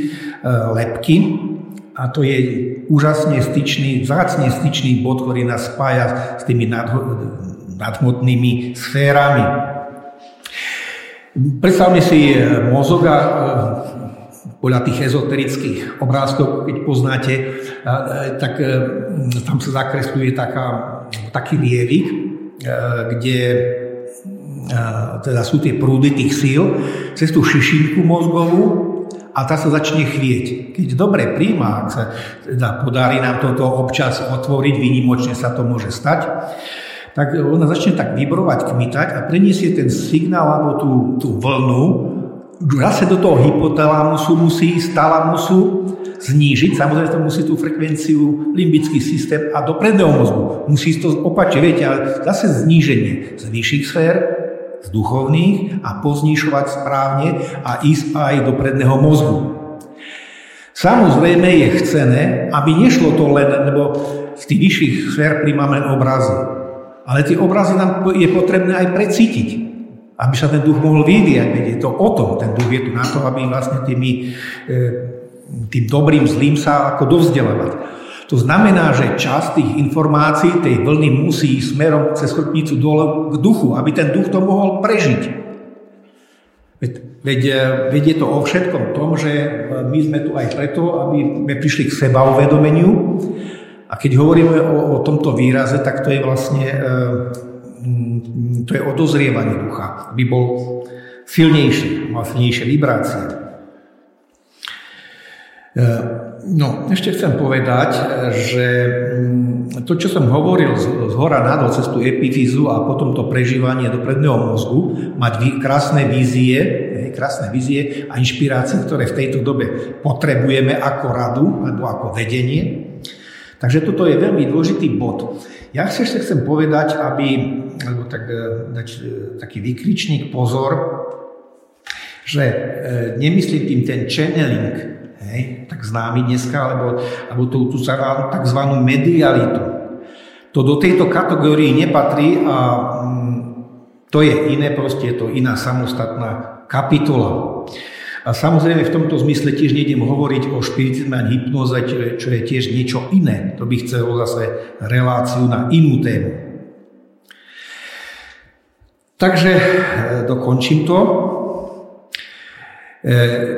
lepky a to je úžasne styčný, vzácne styčný bod, ktorý nás spája s tými nadhmotnými sférami. Predstavme si mozog a podľa tých ezoterických obrázkov, keď poznáte, tak tam sa zakresluje taká, taký lievik, kde teda sú tie prúdy tých síl cez tú šišinku mozgovú a tá sa začne chvieť. Keď dobre príjma, ak sa teda podarí nám toto občas otvoriť, výnimočne sa to môže stať, tak ona začne tak vibrovať, kmitať a preniesie ten signál alebo tú, tú vlnu zase do toho hypotalamusu musí ísť, talamusu znížiť, samozrejme to musí tú frekvenciu, limbický systém a do predného mozgu. Musí to opačiť, viete, ale zase zníženie z vyšších sfér, z duchovných a poznišovať správne a ísť aj do predného mozgu. Samozrejme je chcené, aby nešlo to len, lebo z tých vyšších sfér príjmame obrazy. Ale tie obrazy nám je potrebné aj precítiť aby sa ten duch mohol vyvíjať. Je to o tom, ten duch je tu na to, aby vlastne tými, e, tým dobrým, zlým sa ako dovzdelávať. To znamená, že časť tých informácií, tej vlny musí ísť smerom cez chrbnicu dole k duchu, aby ten duch to mohol prežiť. Veď, veď, e, veď je to o všetkom tom, že my sme tu aj preto, aby sme prišli k seba uvedomeniu. A keď hovoríme o, o tomto výraze, tak to je vlastne e, Mm, to je odozrievanie ducha, aby bol silnejší, mal silnejšie vibrácie. E, no, ešte chcem povedať, že mm, to, čo som hovoril z, z hora nadol cez tú epifízu a potom to prežívanie do predného mozgu, mať krásne vízie, krásne vízie a inšpirácie, ktoré v tejto dobe potrebujeme ako radu alebo ako vedenie. Takže toto je veľmi dôležitý bod. Ja ešte chcem povedať, aby, alebo tak, e, dať e, taký vykričník pozor, že e, nemyslím tým ten channeling, hej, tak známy dneska, alebo, alebo tú, tú tzv. medialitu. To do tejto kategórii nepatrí a mm, to je iné, proste je to iná samostatná kapitola. A samozrejme v tomto zmysle tiež nejdem hovoriť o špiritizme a hypnoze, čo je, čo je tiež niečo iné. To by chcelo zase reláciu na inú tému. Takže e, dokončím to. E,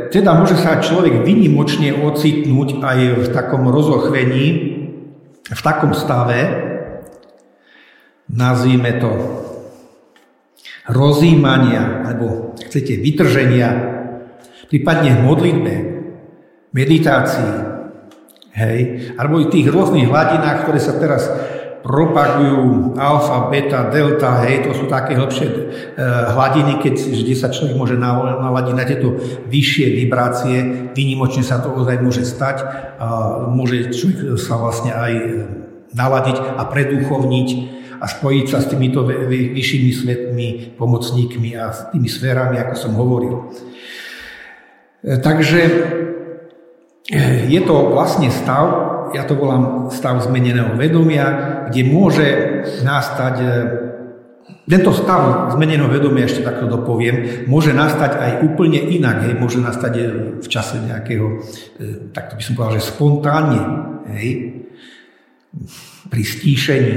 teda môže sa človek vynimočne ocitnúť aj v takom rozochvení, v takom stave, nazvime to rozímania, alebo chcete vytrženia prípadne v modlitbe, meditácii, hej, alebo i tých rôznych hladinách, ktoré sa teraz propagujú, alfa, beta, delta, hej, to sú také hlbšie e, hladiny, keď, kde sa človek môže naladiť na tieto vyššie vibrácie, výnimočne sa to ozaj môže stať a môže človek sa vlastne aj naladiť a preduchovniť a spojiť sa s týmito vyššími svetmi, pomocníkmi a s tými sférami, ako som hovoril. E, takže e, je to vlastne stav, ja to volám stav zmeneného vedomia, kde môže nastať e, tento stav zmeneného vedomia, ešte takto dopoviem, môže nastať aj úplne inak. Hej. Môže nastať v čase nejakého, tak by som povedal, že spontánne. Hej. Pri stíšení,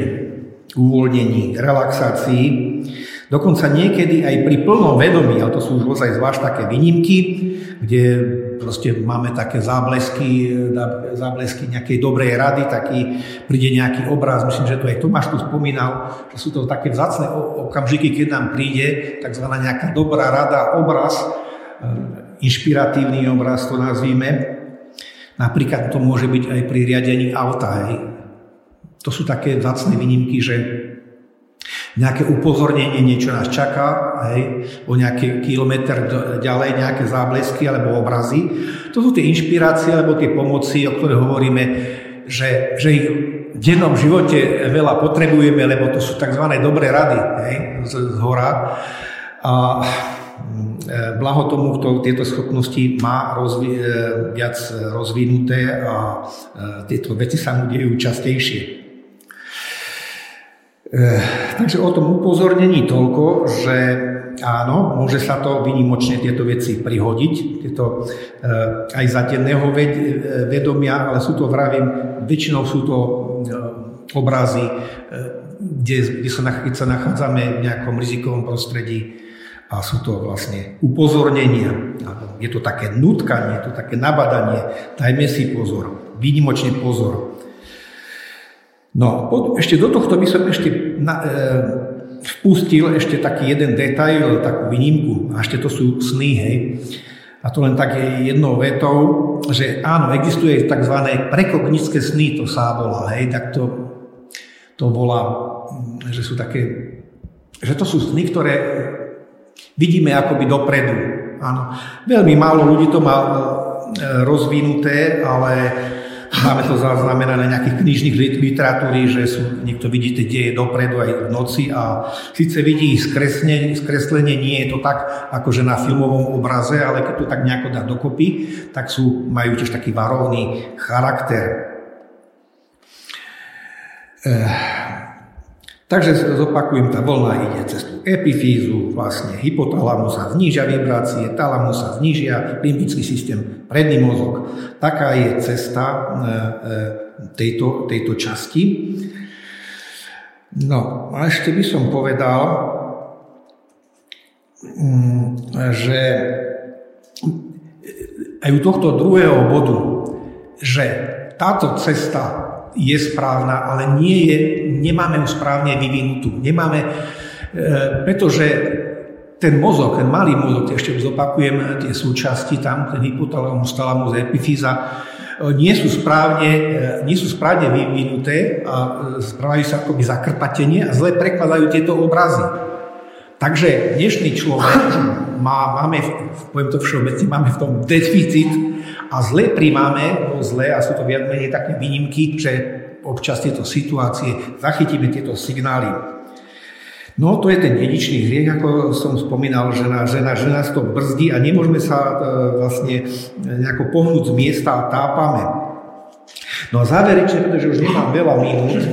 uvoľnení, relaxácii. Dokonca niekedy aj pri plnom vedomí, ale to sú už ozaj zvlášť také výnimky, kde proste máme také záblesky, záblesky nejakej dobrej rady, taký, príde nejaký obraz, myslím, že to aj Tomáš tu spomínal, že sú to také vzácne okamžiky, keď nám príde tzv. nejaká dobrá rada, obraz, e, inšpiratívny obraz to nazvíme. Napríklad to môže byť aj pri riadení auta. Hej. To sú také vzácne výnimky, že nejaké upozornenie, niečo nás čaká, hej, o nejaký kilometr ďalej, nejaké záblesky alebo obrazy. To sú tie inšpirácie alebo tie pomoci, o ktorých hovoríme, že, že ich v dennom živote veľa potrebujeme, lebo to sú tzv. dobré rady hej, z, z hora. A mm, blaho tomu, kto tieto schopnosti má rozvi- e, viac rozvinuté a e, tieto veci sa mu dejú častejšie. Eh, takže o tom upozornení toľko, že áno, môže sa to vynimočne tieto veci prihodiť, tieto eh, aj za denného eh, vedomia, ale sú to, vravím, väčšinou sú to obrazy, kde, kde sa, keď sa nachádzame v nejakom rizikovom prostredí a sú to vlastne upozornenia. Je to také nutkanie, je to také nabadanie, dajme si pozor, výnimočne pozor. No, ešte do tohto by som ešte na, e, vpustil ešte taký jeden detail, takú výnimku. A ešte to sú sny, hej. A to len tak je jednou vetou, že áno, existuje tzv. prekognické sny, to sa volá, hej, tak to, to volá, že sú také, že to sú sny, ktoré vidíme akoby dopredu. Áno. Veľmi málo ľudí to má e, rozvinuté, ale Máme to zaznamenané na nejakých knižných literatúry, že sú, niekto vidíte, deje dopredu aj v noci a síce vidí skreslenie, skreslenie, nie je to tak, akože na filmovom obraze, ale keď to tak nejako dá dokopy, tak sú, majú tiež taký varovný charakter. Eh, Takže zopakujem, tá vlna ide cez tú epifízu, vlastne hypotalamus sa znížia vibrácie, talamus sa znížia, limbický systém, predný mozog. Taká je cesta e, e, tejto, tejto časti. No a ešte by som povedal, mm, že aj u tohto druhého bodu, že táto cesta je správna, ale nie je, nemáme ju správne vyvinutú. Nemáme, e, pretože ten mozog, ten malý mozog, ešte zopakujem tie súčasti tam, ten hypotalamus, talamus, epifíza, e, nie sú správne, e, nie sú správne vyvinuté a správajú sa akoby zakrpatenie a zle prekladajú tieto obrazy. Takže dnešný človek má, máme, poviem to všeobecne, máme v tom deficit a zle príjmame, no zle, a sú to viac menej také výnimky, že občas tieto situácie zachytíme tieto signály. No to je ten dedičný hriech, ako som spomínal, že, na, že, na, to brzdí a nemôžeme sa e, vlastne nejako pohnúť z miesta a tápame. No a záverečne, pretože už nemám veľa minút,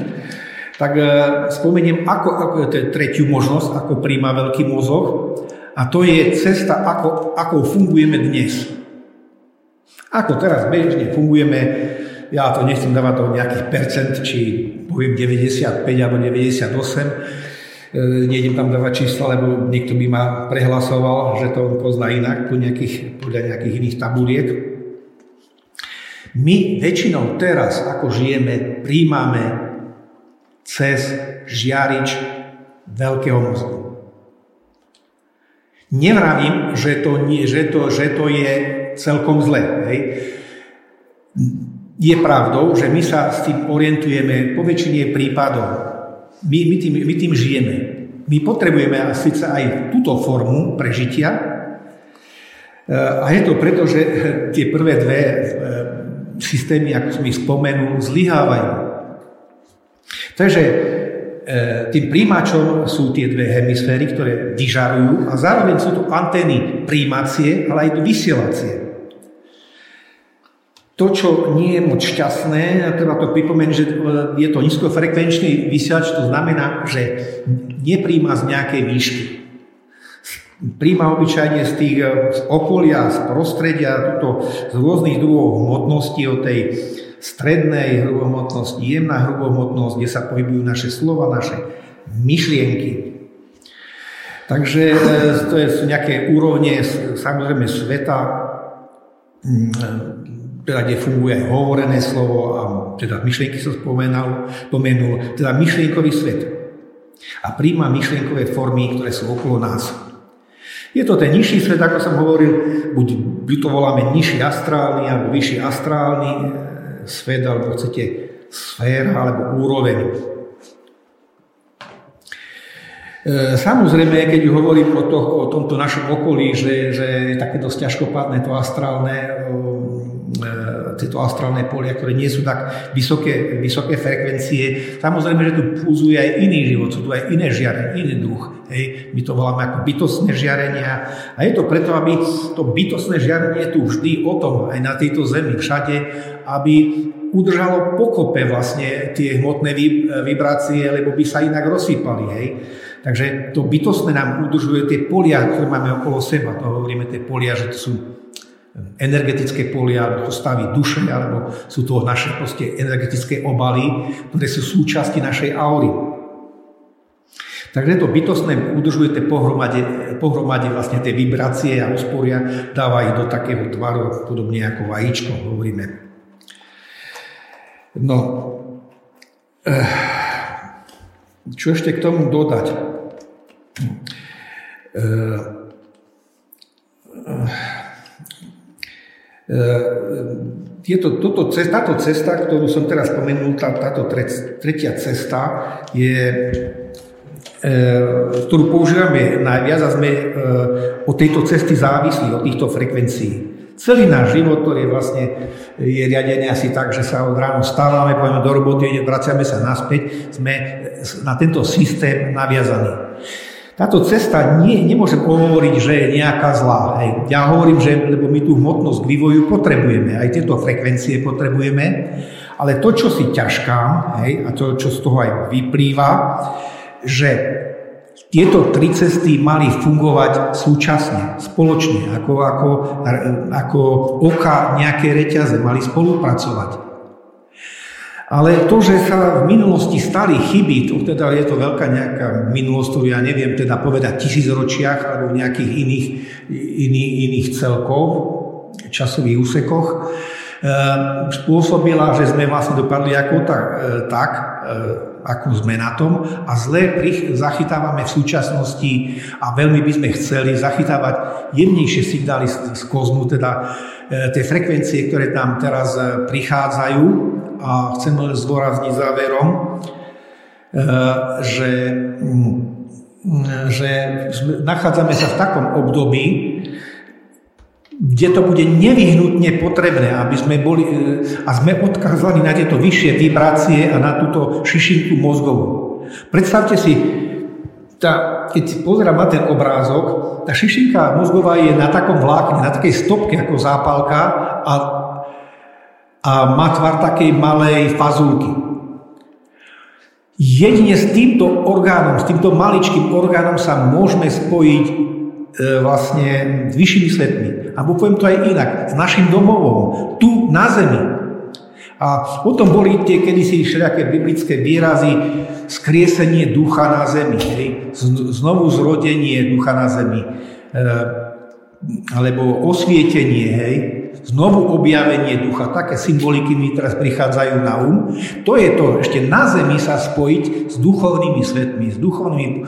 tak e, spomeniem ako, ako to tretiu možnosť, ako príjma veľký mozog a to je cesta, ako, ako fungujeme dnes. Ako teraz bežne fungujeme, ja to nechcem dávať do nejakých percent, či poviem 95 alebo 98, e, nejdem tam dávať čísla, lebo niekto by ma prehlasoval, že to pozná inak podľa nejakých, podľa nejakých iných tabuliek. My väčšinou teraz, ako žijeme, príjmame cez žiarič veľkého mozgu. Nevravím, že to, nie, že to, že to je celkom zle. Hej. Je pravdou, že my sa s tým orientujeme po väčšine prípadov. My, my, tým, my tým žijeme. My potrebujeme síce aj túto formu prežitia, a je to preto, že tie prvé dve e, systémy, ako som ich spomenul, zlyhávajú. Takže e, tým príjimačom sú tie dve hemisféry, ktoré vyžarujú a zároveň sú to antény príjmacie, ale aj vysielacie. To, čo nie je moc šťastné, a treba to pripomenúť, že je to nízkofrekvenčný vysielač, to znamená, že nepríjma z nejakej výšky. Príjma obyčajne z tých z okolia, z prostredia, tuto, z rôznych druhov hmotnosti, od tej strednej hrubohmotnosti, jemná hrubohmotnosť, kde sa pohybujú naše slova, naše myšlienky. Takže e, to sú nejaké úrovne samozrejme sveta, teda kde funguje hovorené slovo a teda myšlienky som spomenul, spomenul, teda myšlienkový svet. A príjma myšlienkové formy, ktoré sú okolo nás. Je to ten nižší svet, ako som hovoril, buď to voláme nižší astrálny alebo vyšší astrálny e, svet, alebo chcete sféra alebo úroveň. E, samozrejme, keď hovorím o, to, o tomto našom okolí, že, že je také dosť ťažkopádne to astrálne, tieto astrálne polia, ktoré nie sú tak vysoké, vysoké frekvencie. Samozrejme, že tu púzuje aj iný život, sú tu aj iné žiarenie, iný druh. Hej. My to voláme ako bytostné žiarenia. A je to preto, aby to bytostné žiarenie tu vždy o tom, aj na tejto zemi, všade, aby udržalo pokope vlastne tie hmotné vibrácie, lebo by sa inak rozsypali. Hej. Takže to bytostné nám udržuje tie polia, ktoré máme okolo seba. To hovoríme tie polia, že to sú energetické polia, alebo to stavy duše, alebo sú to naše proste energetické obaly, ktoré sú súčasti našej aury. Takže to bytostné udržujete pohromade, pohromade vlastne tie vibrácie a usporia, dáva ich do takého tvaru, podobne ako vajíčko, hovoríme. No, eh, čo ešte k tomu dodať? Eh, eh, je to, toto, táto cesta, ktorú som teraz spomenul, tá, táto tretia cesta je e, ktorú používame najviac a sme e, od tejto cesty závislí, od týchto frekvencií. Celý náš život, ktorý vlastne je riadený asi tak, že sa od ráno stávame, povieme do roboty, vraciame sa naspäť, sme na tento systém naviazaní. Táto cesta nie, nemôžem hovoriť, že je nejaká zlá. Hej. Ja hovorím, že lebo my tú hmotnosť k vývoju potrebujeme, aj tieto frekvencie potrebujeme, ale to, čo si ťažkám, hej, a to, čo z toho aj vyplýva, že tieto tri cesty mali fungovať súčasne, spoločne, ako, ako, ako oka nejaké reťaze, mali spolupracovať. Ale to, že sa v minulosti stali chyby, to teda je to veľká nejaká minulosť, ktorú ja neviem teda povedať tisícročiach alebo v nejakých iných, iných, iných celkov, časových úsekoch, e, spôsobila, že sme vlastne dopadli ako tak, e, tak e, ako sme na tom. A zle zachytávame v súčasnosti a veľmi by sme chceli zachytávať jemnejšie signály z, z kozmu, teda tie frekvencie, ktoré tam teraz prichádzajú, a chcem len zdôrazniť záverom, e, že, mm, že nachádzame sa v takom období, kde to bude nevyhnutne potrebné, aby sme boli, e, a sme odkazaní na tieto vyššie vibrácie a na túto šišinku mozgovú. Predstavte si, tá, keď si pozerám na ten obrázok, tá šišinka mozgová je na takom vlákne, na takej stopke ako zápalka a a má tvar takej malej fazulky. Jedine s týmto orgánom, s týmto maličkým orgánom sa môžeme spojiť e, vlastne s vyššími svetmi. A poviem to aj inak, s našim domovom, tu na zemi. A o tom boli tie kedysi všelijaké biblické výrazy, skriesenie ducha na zemi, hej? znovu zrodenie ducha na zemi, e, alebo osvietenie, hej? Znovu objavenie ducha, také symboliky mi teraz prichádzajú na um. To je to, ešte na zemi sa spojiť s duchovnými svetmi, s duchovnými e,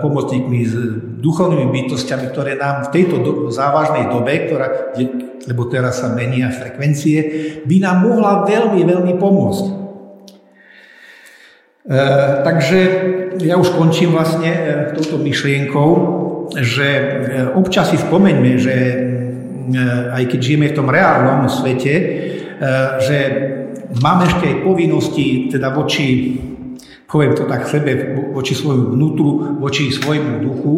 pomocníkmi, s duchovnými bytostiami, ktoré nám v tejto do, závažnej dobe, ktorá, lebo teraz sa menia frekvencie, by nám mohla veľmi, veľmi pomôcť. E, takže ja už končím vlastne e, touto myšlienkou, že občas si spomeňme, že aj keď žijeme v tom reálnom svete, e, že máme ešte aj povinnosti teda voči, poviem to tak sebe, voči svojmu vnútru, voči svojmu duchu.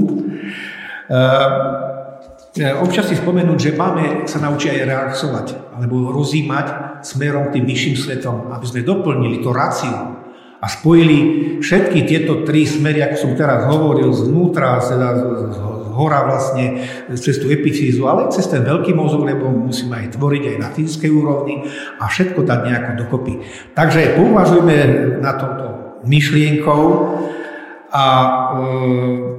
E, občas si spomenúť, že máme sa naučiť aj reakcovať alebo rozímať smerom tým vyšším svetom, aby sme doplnili to ráciu a spojili všetky tieto tri smery, ako som teraz hovoril, zvnútra, teda hora vlastne cez tú epifízu, ale cez ten veľký mozog, lebo musíme aj tvoriť aj na fyzickej úrovni a všetko dať nejako dokopy. Takže pouvažujme na tomto myšlienkou a e,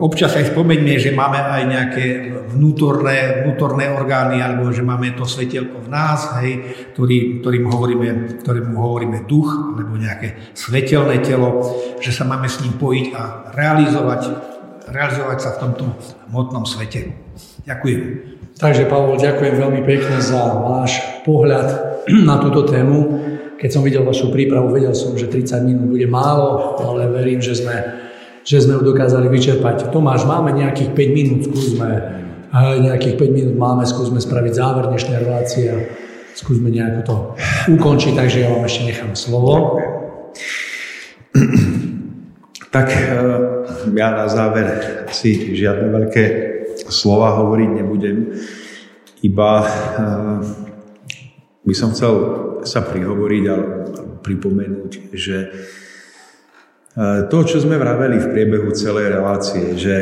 občas aj spomeňme, že máme aj nejaké vnútorné, vnútorné orgány, alebo že máme to svetelko v nás, hej, ktorý, ktorým, hovoríme, ktorým hovoríme duch, alebo nejaké svetelné telo, že sa máme s ním pojiť a realizovať, realizovať sa v tomto hmotnom svete. Ďakujem. Takže Pavol, ďakujem veľmi pekne za váš pohľad na túto tému. Keď som videl vašu prípravu, vedel som, že 30 minút bude málo, ale verím, že sme že sme ju dokázali vyčerpať. Tomáš, máme nejakých 5 minút, skúsme, nejakých 5 minút máme, skúsme spraviť záver dnešnej relácie a skúsme nejako to ukončiť, takže ja vám ešte nechám slovo. Tak e, ja na záver si žiadne veľké slova hovoriť nebudem, iba e, by som chcel sa prihovoriť a pripomenúť, že E, to, čo sme vraveli v priebehu celej relácie, že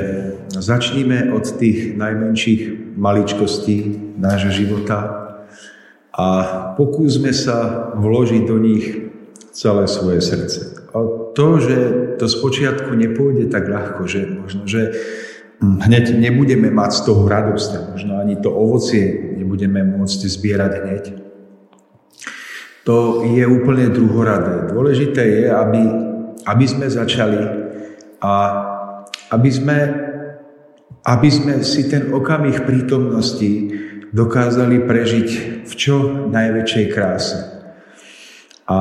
začníme od tých najmenších maličkostí nášho života a pokúsme sa vložiť do nich celé svoje srdce. A to, že to spočiatku nepôjde tak ľahko, že možno, že hneď nebudeme mať z toho radosť, a možno ani to ovocie nebudeme môcť zbierať hneď. To je úplne druhoradé. Dôležité je, aby aby sme začali a aby sme, aby sme si ten okamih prítomnosti dokázali prežiť v čo najväčšej kráse. A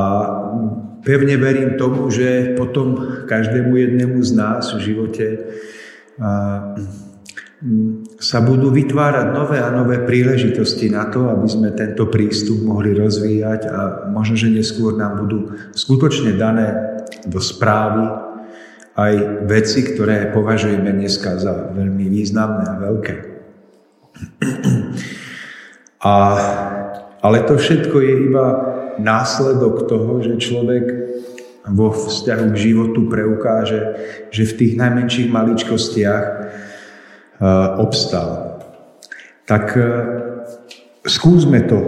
pevne verím tomu, že potom každému jednému z nás v živote sa budú vytvárať nové a nové príležitosti na to, aby sme tento prístup mohli rozvíjať a možno, že neskôr nám budú skutočne dané do správy aj veci, ktoré považujeme dneska za veľmi významné a veľké. A, ale to všetko je iba následok toho, že človek vo vzťahu k životu preukáže, že v tých najmenších maličkostiach uh, obstal. Tak uh, skúsme to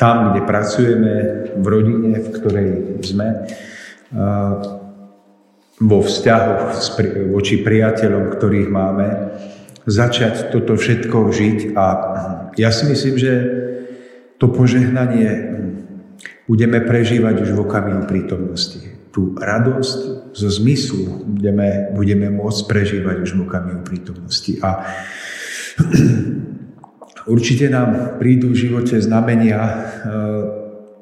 tam, kde pracujeme, v rodine, v ktorej sme, vo vzťahoch voči priateľom, ktorých máme, začať toto všetko žiť a ja si myslím, že to požehnanie budeme prežívať už v okamihu prítomnosti. Tú radosť zo zmyslu budeme, budeme môcť prežívať už v okamihu prítomnosti. A určite nám prídu v živote znamenia, e,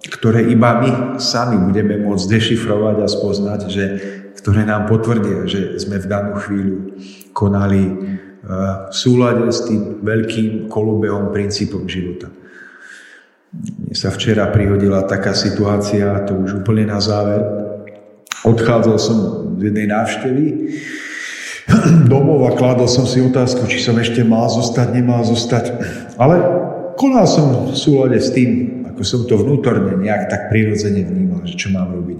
ktoré iba my sami budeme môcť dešifrovať a spoznať, že, ktoré nám potvrdia, že sme v danú chvíľu konali e, v súlade s tým veľkým kolobehom princípom života. Mne sa včera prihodila taká situácia, to už úplne na záver. Odchádzal som z jednej návštevy domov a kladol som si otázku, či som ešte mal zostať, nemal zostať. Ale konal som v súlade s tým, ako som to vnútorne nejak tak prirodzene vnímal, že čo mám robiť.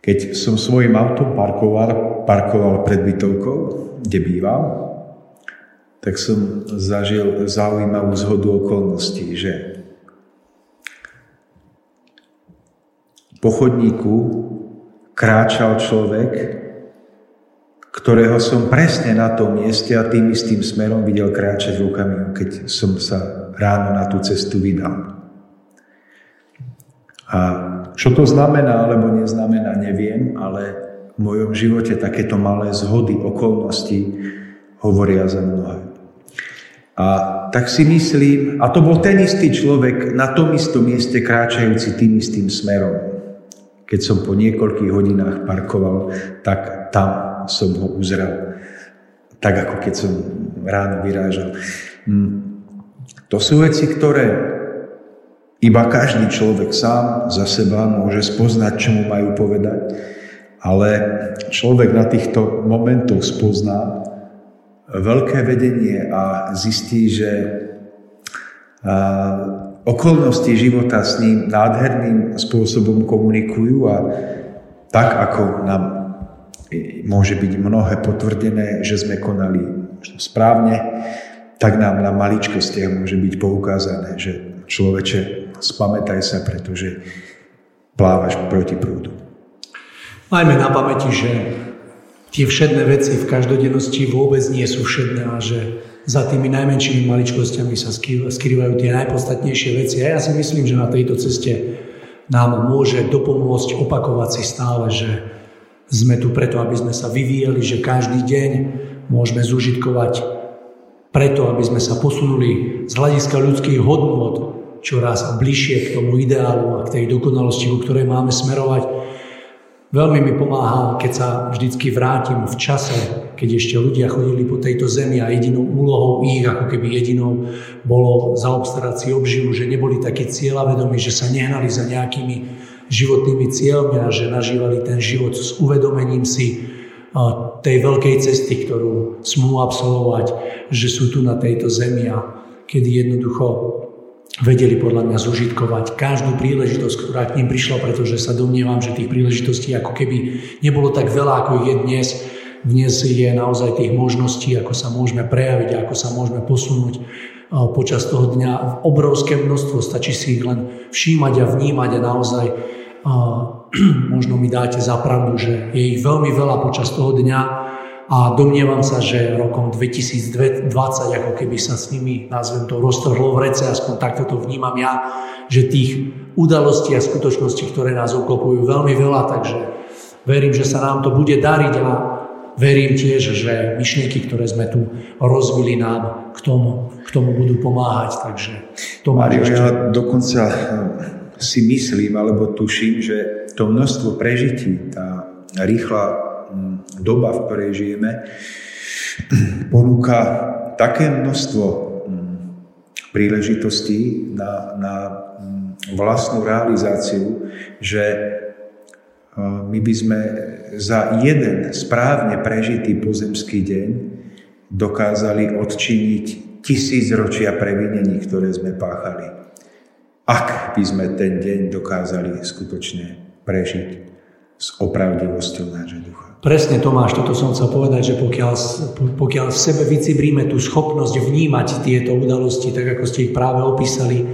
Keď som svojim autom parkoval, parkoval pred bytovkou, kde bývam, tak som zažil zaujímavú zhodu okolností, že po chodníku kráčal človek, ktorého som presne na tom mieste a tým istým smerom videl kráčať v okamihu, keď som sa ráno na tú cestu vydal. A čo to znamená alebo neznamená, neviem, ale v mojom živote takéto malé zhody okolností hovoria za mnohé. A tak si myslím, a to bol ten istý človek na tom istom mieste kráčajúci tým istým smerom. Keď som po niekoľkých hodinách parkoval, tak tam som ho uzrel. Tak ako keď som ráno vyrážal. Hm. To sú veci, ktoré iba každý človek sám za seba môže spoznať, čo mu majú povedať. Ale človek na týchto momentoch spozná veľké vedenie a zistí, že okolnosti života s ním nádherným spôsobom komunikujú a tak, ako nám môže byť mnohé potvrdené, že sme konali správne, tak nám na maličkostiach môže byť poukázané, že človeče, spamätaj sa, pretože plávaš proti prúdu. Majme na pamäti, že tie všedné veci v každodennosti vôbec nie sú všedné a že za tými najmenšími maličkosťami sa skrývajú tie najpodstatnejšie veci. A ja si myslím, že na tejto ceste nám môže dopomôcť opakovať si stále, že sme tu preto, aby sme sa vyvíjali, že každý deň môžeme zužitkovať preto, aby sme sa posunuli z hľadiska ľudských hodnot čoraz bližšie k tomu ideálu a k tej dokonalosti, ku ktorej máme smerovať Veľmi mi pomáha, keď sa vždycky vrátim v čase, keď ešte ľudia chodili po tejto zemi a jedinou úlohou ich, ako keby jedinou, bolo zaobstarať si obživu, že neboli takí cieľavedomí, že sa nehnali za nejakými životnými cieľmi a že nažívali ten život s uvedomením si tej veľkej cesty, ktorú smú absolvovať, že sú tu na tejto zemi a kedy jednoducho vedeli podľa mňa zužitkovať každú príležitosť, ktorá k ním prišla, pretože sa domnievam, že tých príležitostí ako keby nebolo tak veľa, ako je dnes. Dnes je naozaj tých možností, ako sa môžeme prejaviť, ako sa môžeme posunúť počas toho dňa. Obrovské množstvo, stačí si ich len všímať a vnímať a naozaj možno mi dáte za pravdu, že je ich veľmi veľa počas toho dňa a domnievam sa, že rokom 2020 ako keby sa s nimi, nazvem to, roztrhlo v rece, aspoň takto to vnímam ja, že tých udalostí a skutočností, ktoré nás oklopujú veľmi veľa, takže verím, že sa nám to bude dariť a verím tiež, že myšlienky, ktoré sme tu rozvili nám k tomu, k tomu budú pomáhať. Takže to Mario, ešte... ja dokonca eh, si myslím, alebo tuším, že to množstvo prežití, tá rýchla doba, v ktorej žijeme, ponúka také množstvo mm, príležitostí na, na mm, vlastnú realizáciu, že e, my by sme za jeden správne prežitý pozemský deň dokázali odčiniť tisíc ročia previnení, ktoré sme páchali. Ak by sme ten deň dokázali skutočne prežiť s opravdivosťou nášho ducha. Presne Tomáš, toto som chcel povedať, že pokiaľ, pokiaľ v sebe vycibríme tú schopnosť vnímať tieto udalosti, tak ako ste ich práve opísali,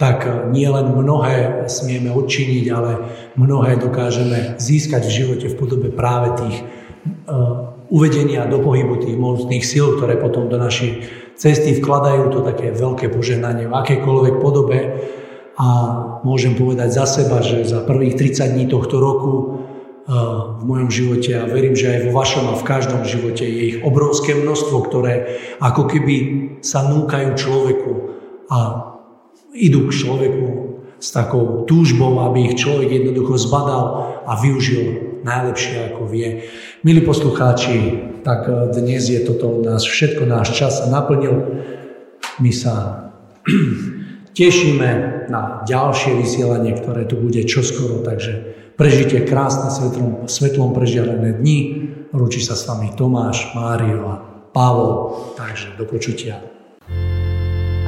tak nie len mnohé smieme odčiniť, ale mnohé dokážeme získať v živote v podobe práve tých uh, uvedenia do pohybu tých mocných síl, ktoré potom do našej cesty vkladajú to také veľké požehnanie v akejkoľvek podobe. A môžem povedať za seba, že za prvých 30 dní tohto roku v mojom živote a verím, že aj vo vašom a v každom živote je ich obrovské množstvo, ktoré ako keby sa núkajú človeku a idú k človeku s takou túžbou, aby ich človek jednoducho zbadal a využil najlepšie, ako vie. Milí poslucháči, tak dnes je toto nás všetko, náš čas sa naplnil. My sa tešíme na ďalšie vysielanie, ktoré tu bude čoskoro, takže Prežite krásne svetlom, svetlom prežiarené dni. Ručí sa s vami Tomáš, Mário a Pavol. Takže do počutia.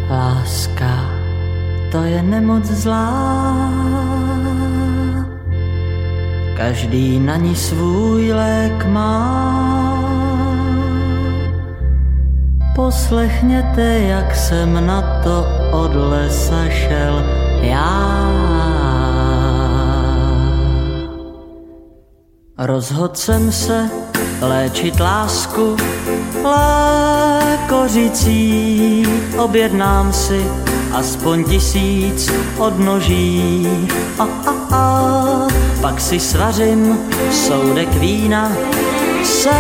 Láska, to je nemoc zlá. Každý na ní svůj lék má. Poslechněte, jak jsem na to od lesa šel já. Rozhodl jsem se léčit lásku lékořicí. Objednám si aspoň tisíc odnoží. A, a, a, pak si svařím soudek vína se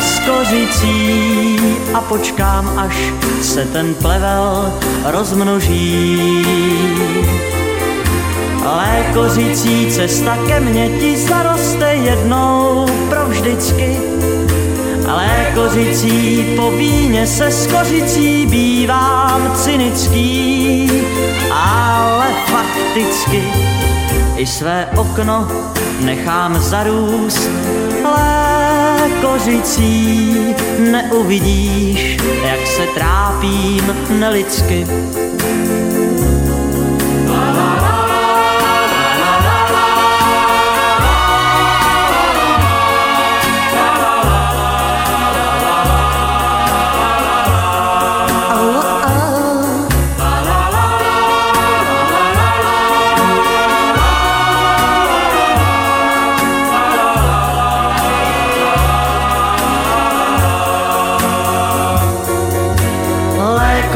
skořicí a počkám, až se ten plevel rozmnoží. Lékořicí cesta ke mně ti zaroste jednou provždycky. Lékořicí po víně se skořicí bývám cynický, ale fakticky i své okno nechám zarůst lékořicí. Neuvidíš, jak se trápím nelidsky.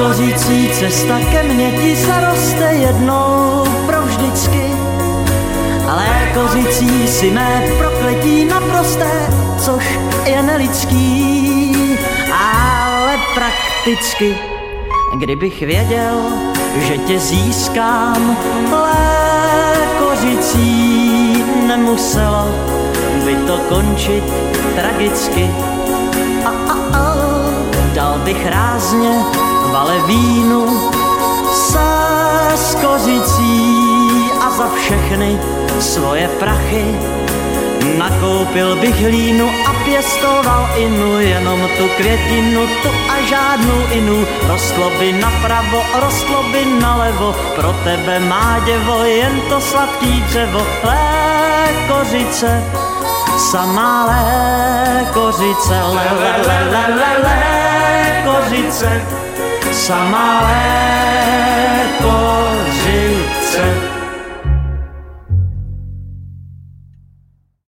Kořící cesta ke mně ti zaroste jednou provždycky. Ale kořící si mé prokletí naprosté, což je nelidský, ale prakticky, kdybych věděl, že tě získám, kořící nemuselo by to končit tragicky. A, a, a, dal bych rázně vale vínu se skořicí a za všechny svoje prachy. Nakoupil bych hlínu a pěstoval inu, jenom tu květinu, tu a žádnou inu. Rostlo by napravo, rostlo by nalevo, pro tebe má děvo, jen to sladký dřevo, kořice, samá kořice, le, le, le, le, le, le, kořice, Sama Samalé pořice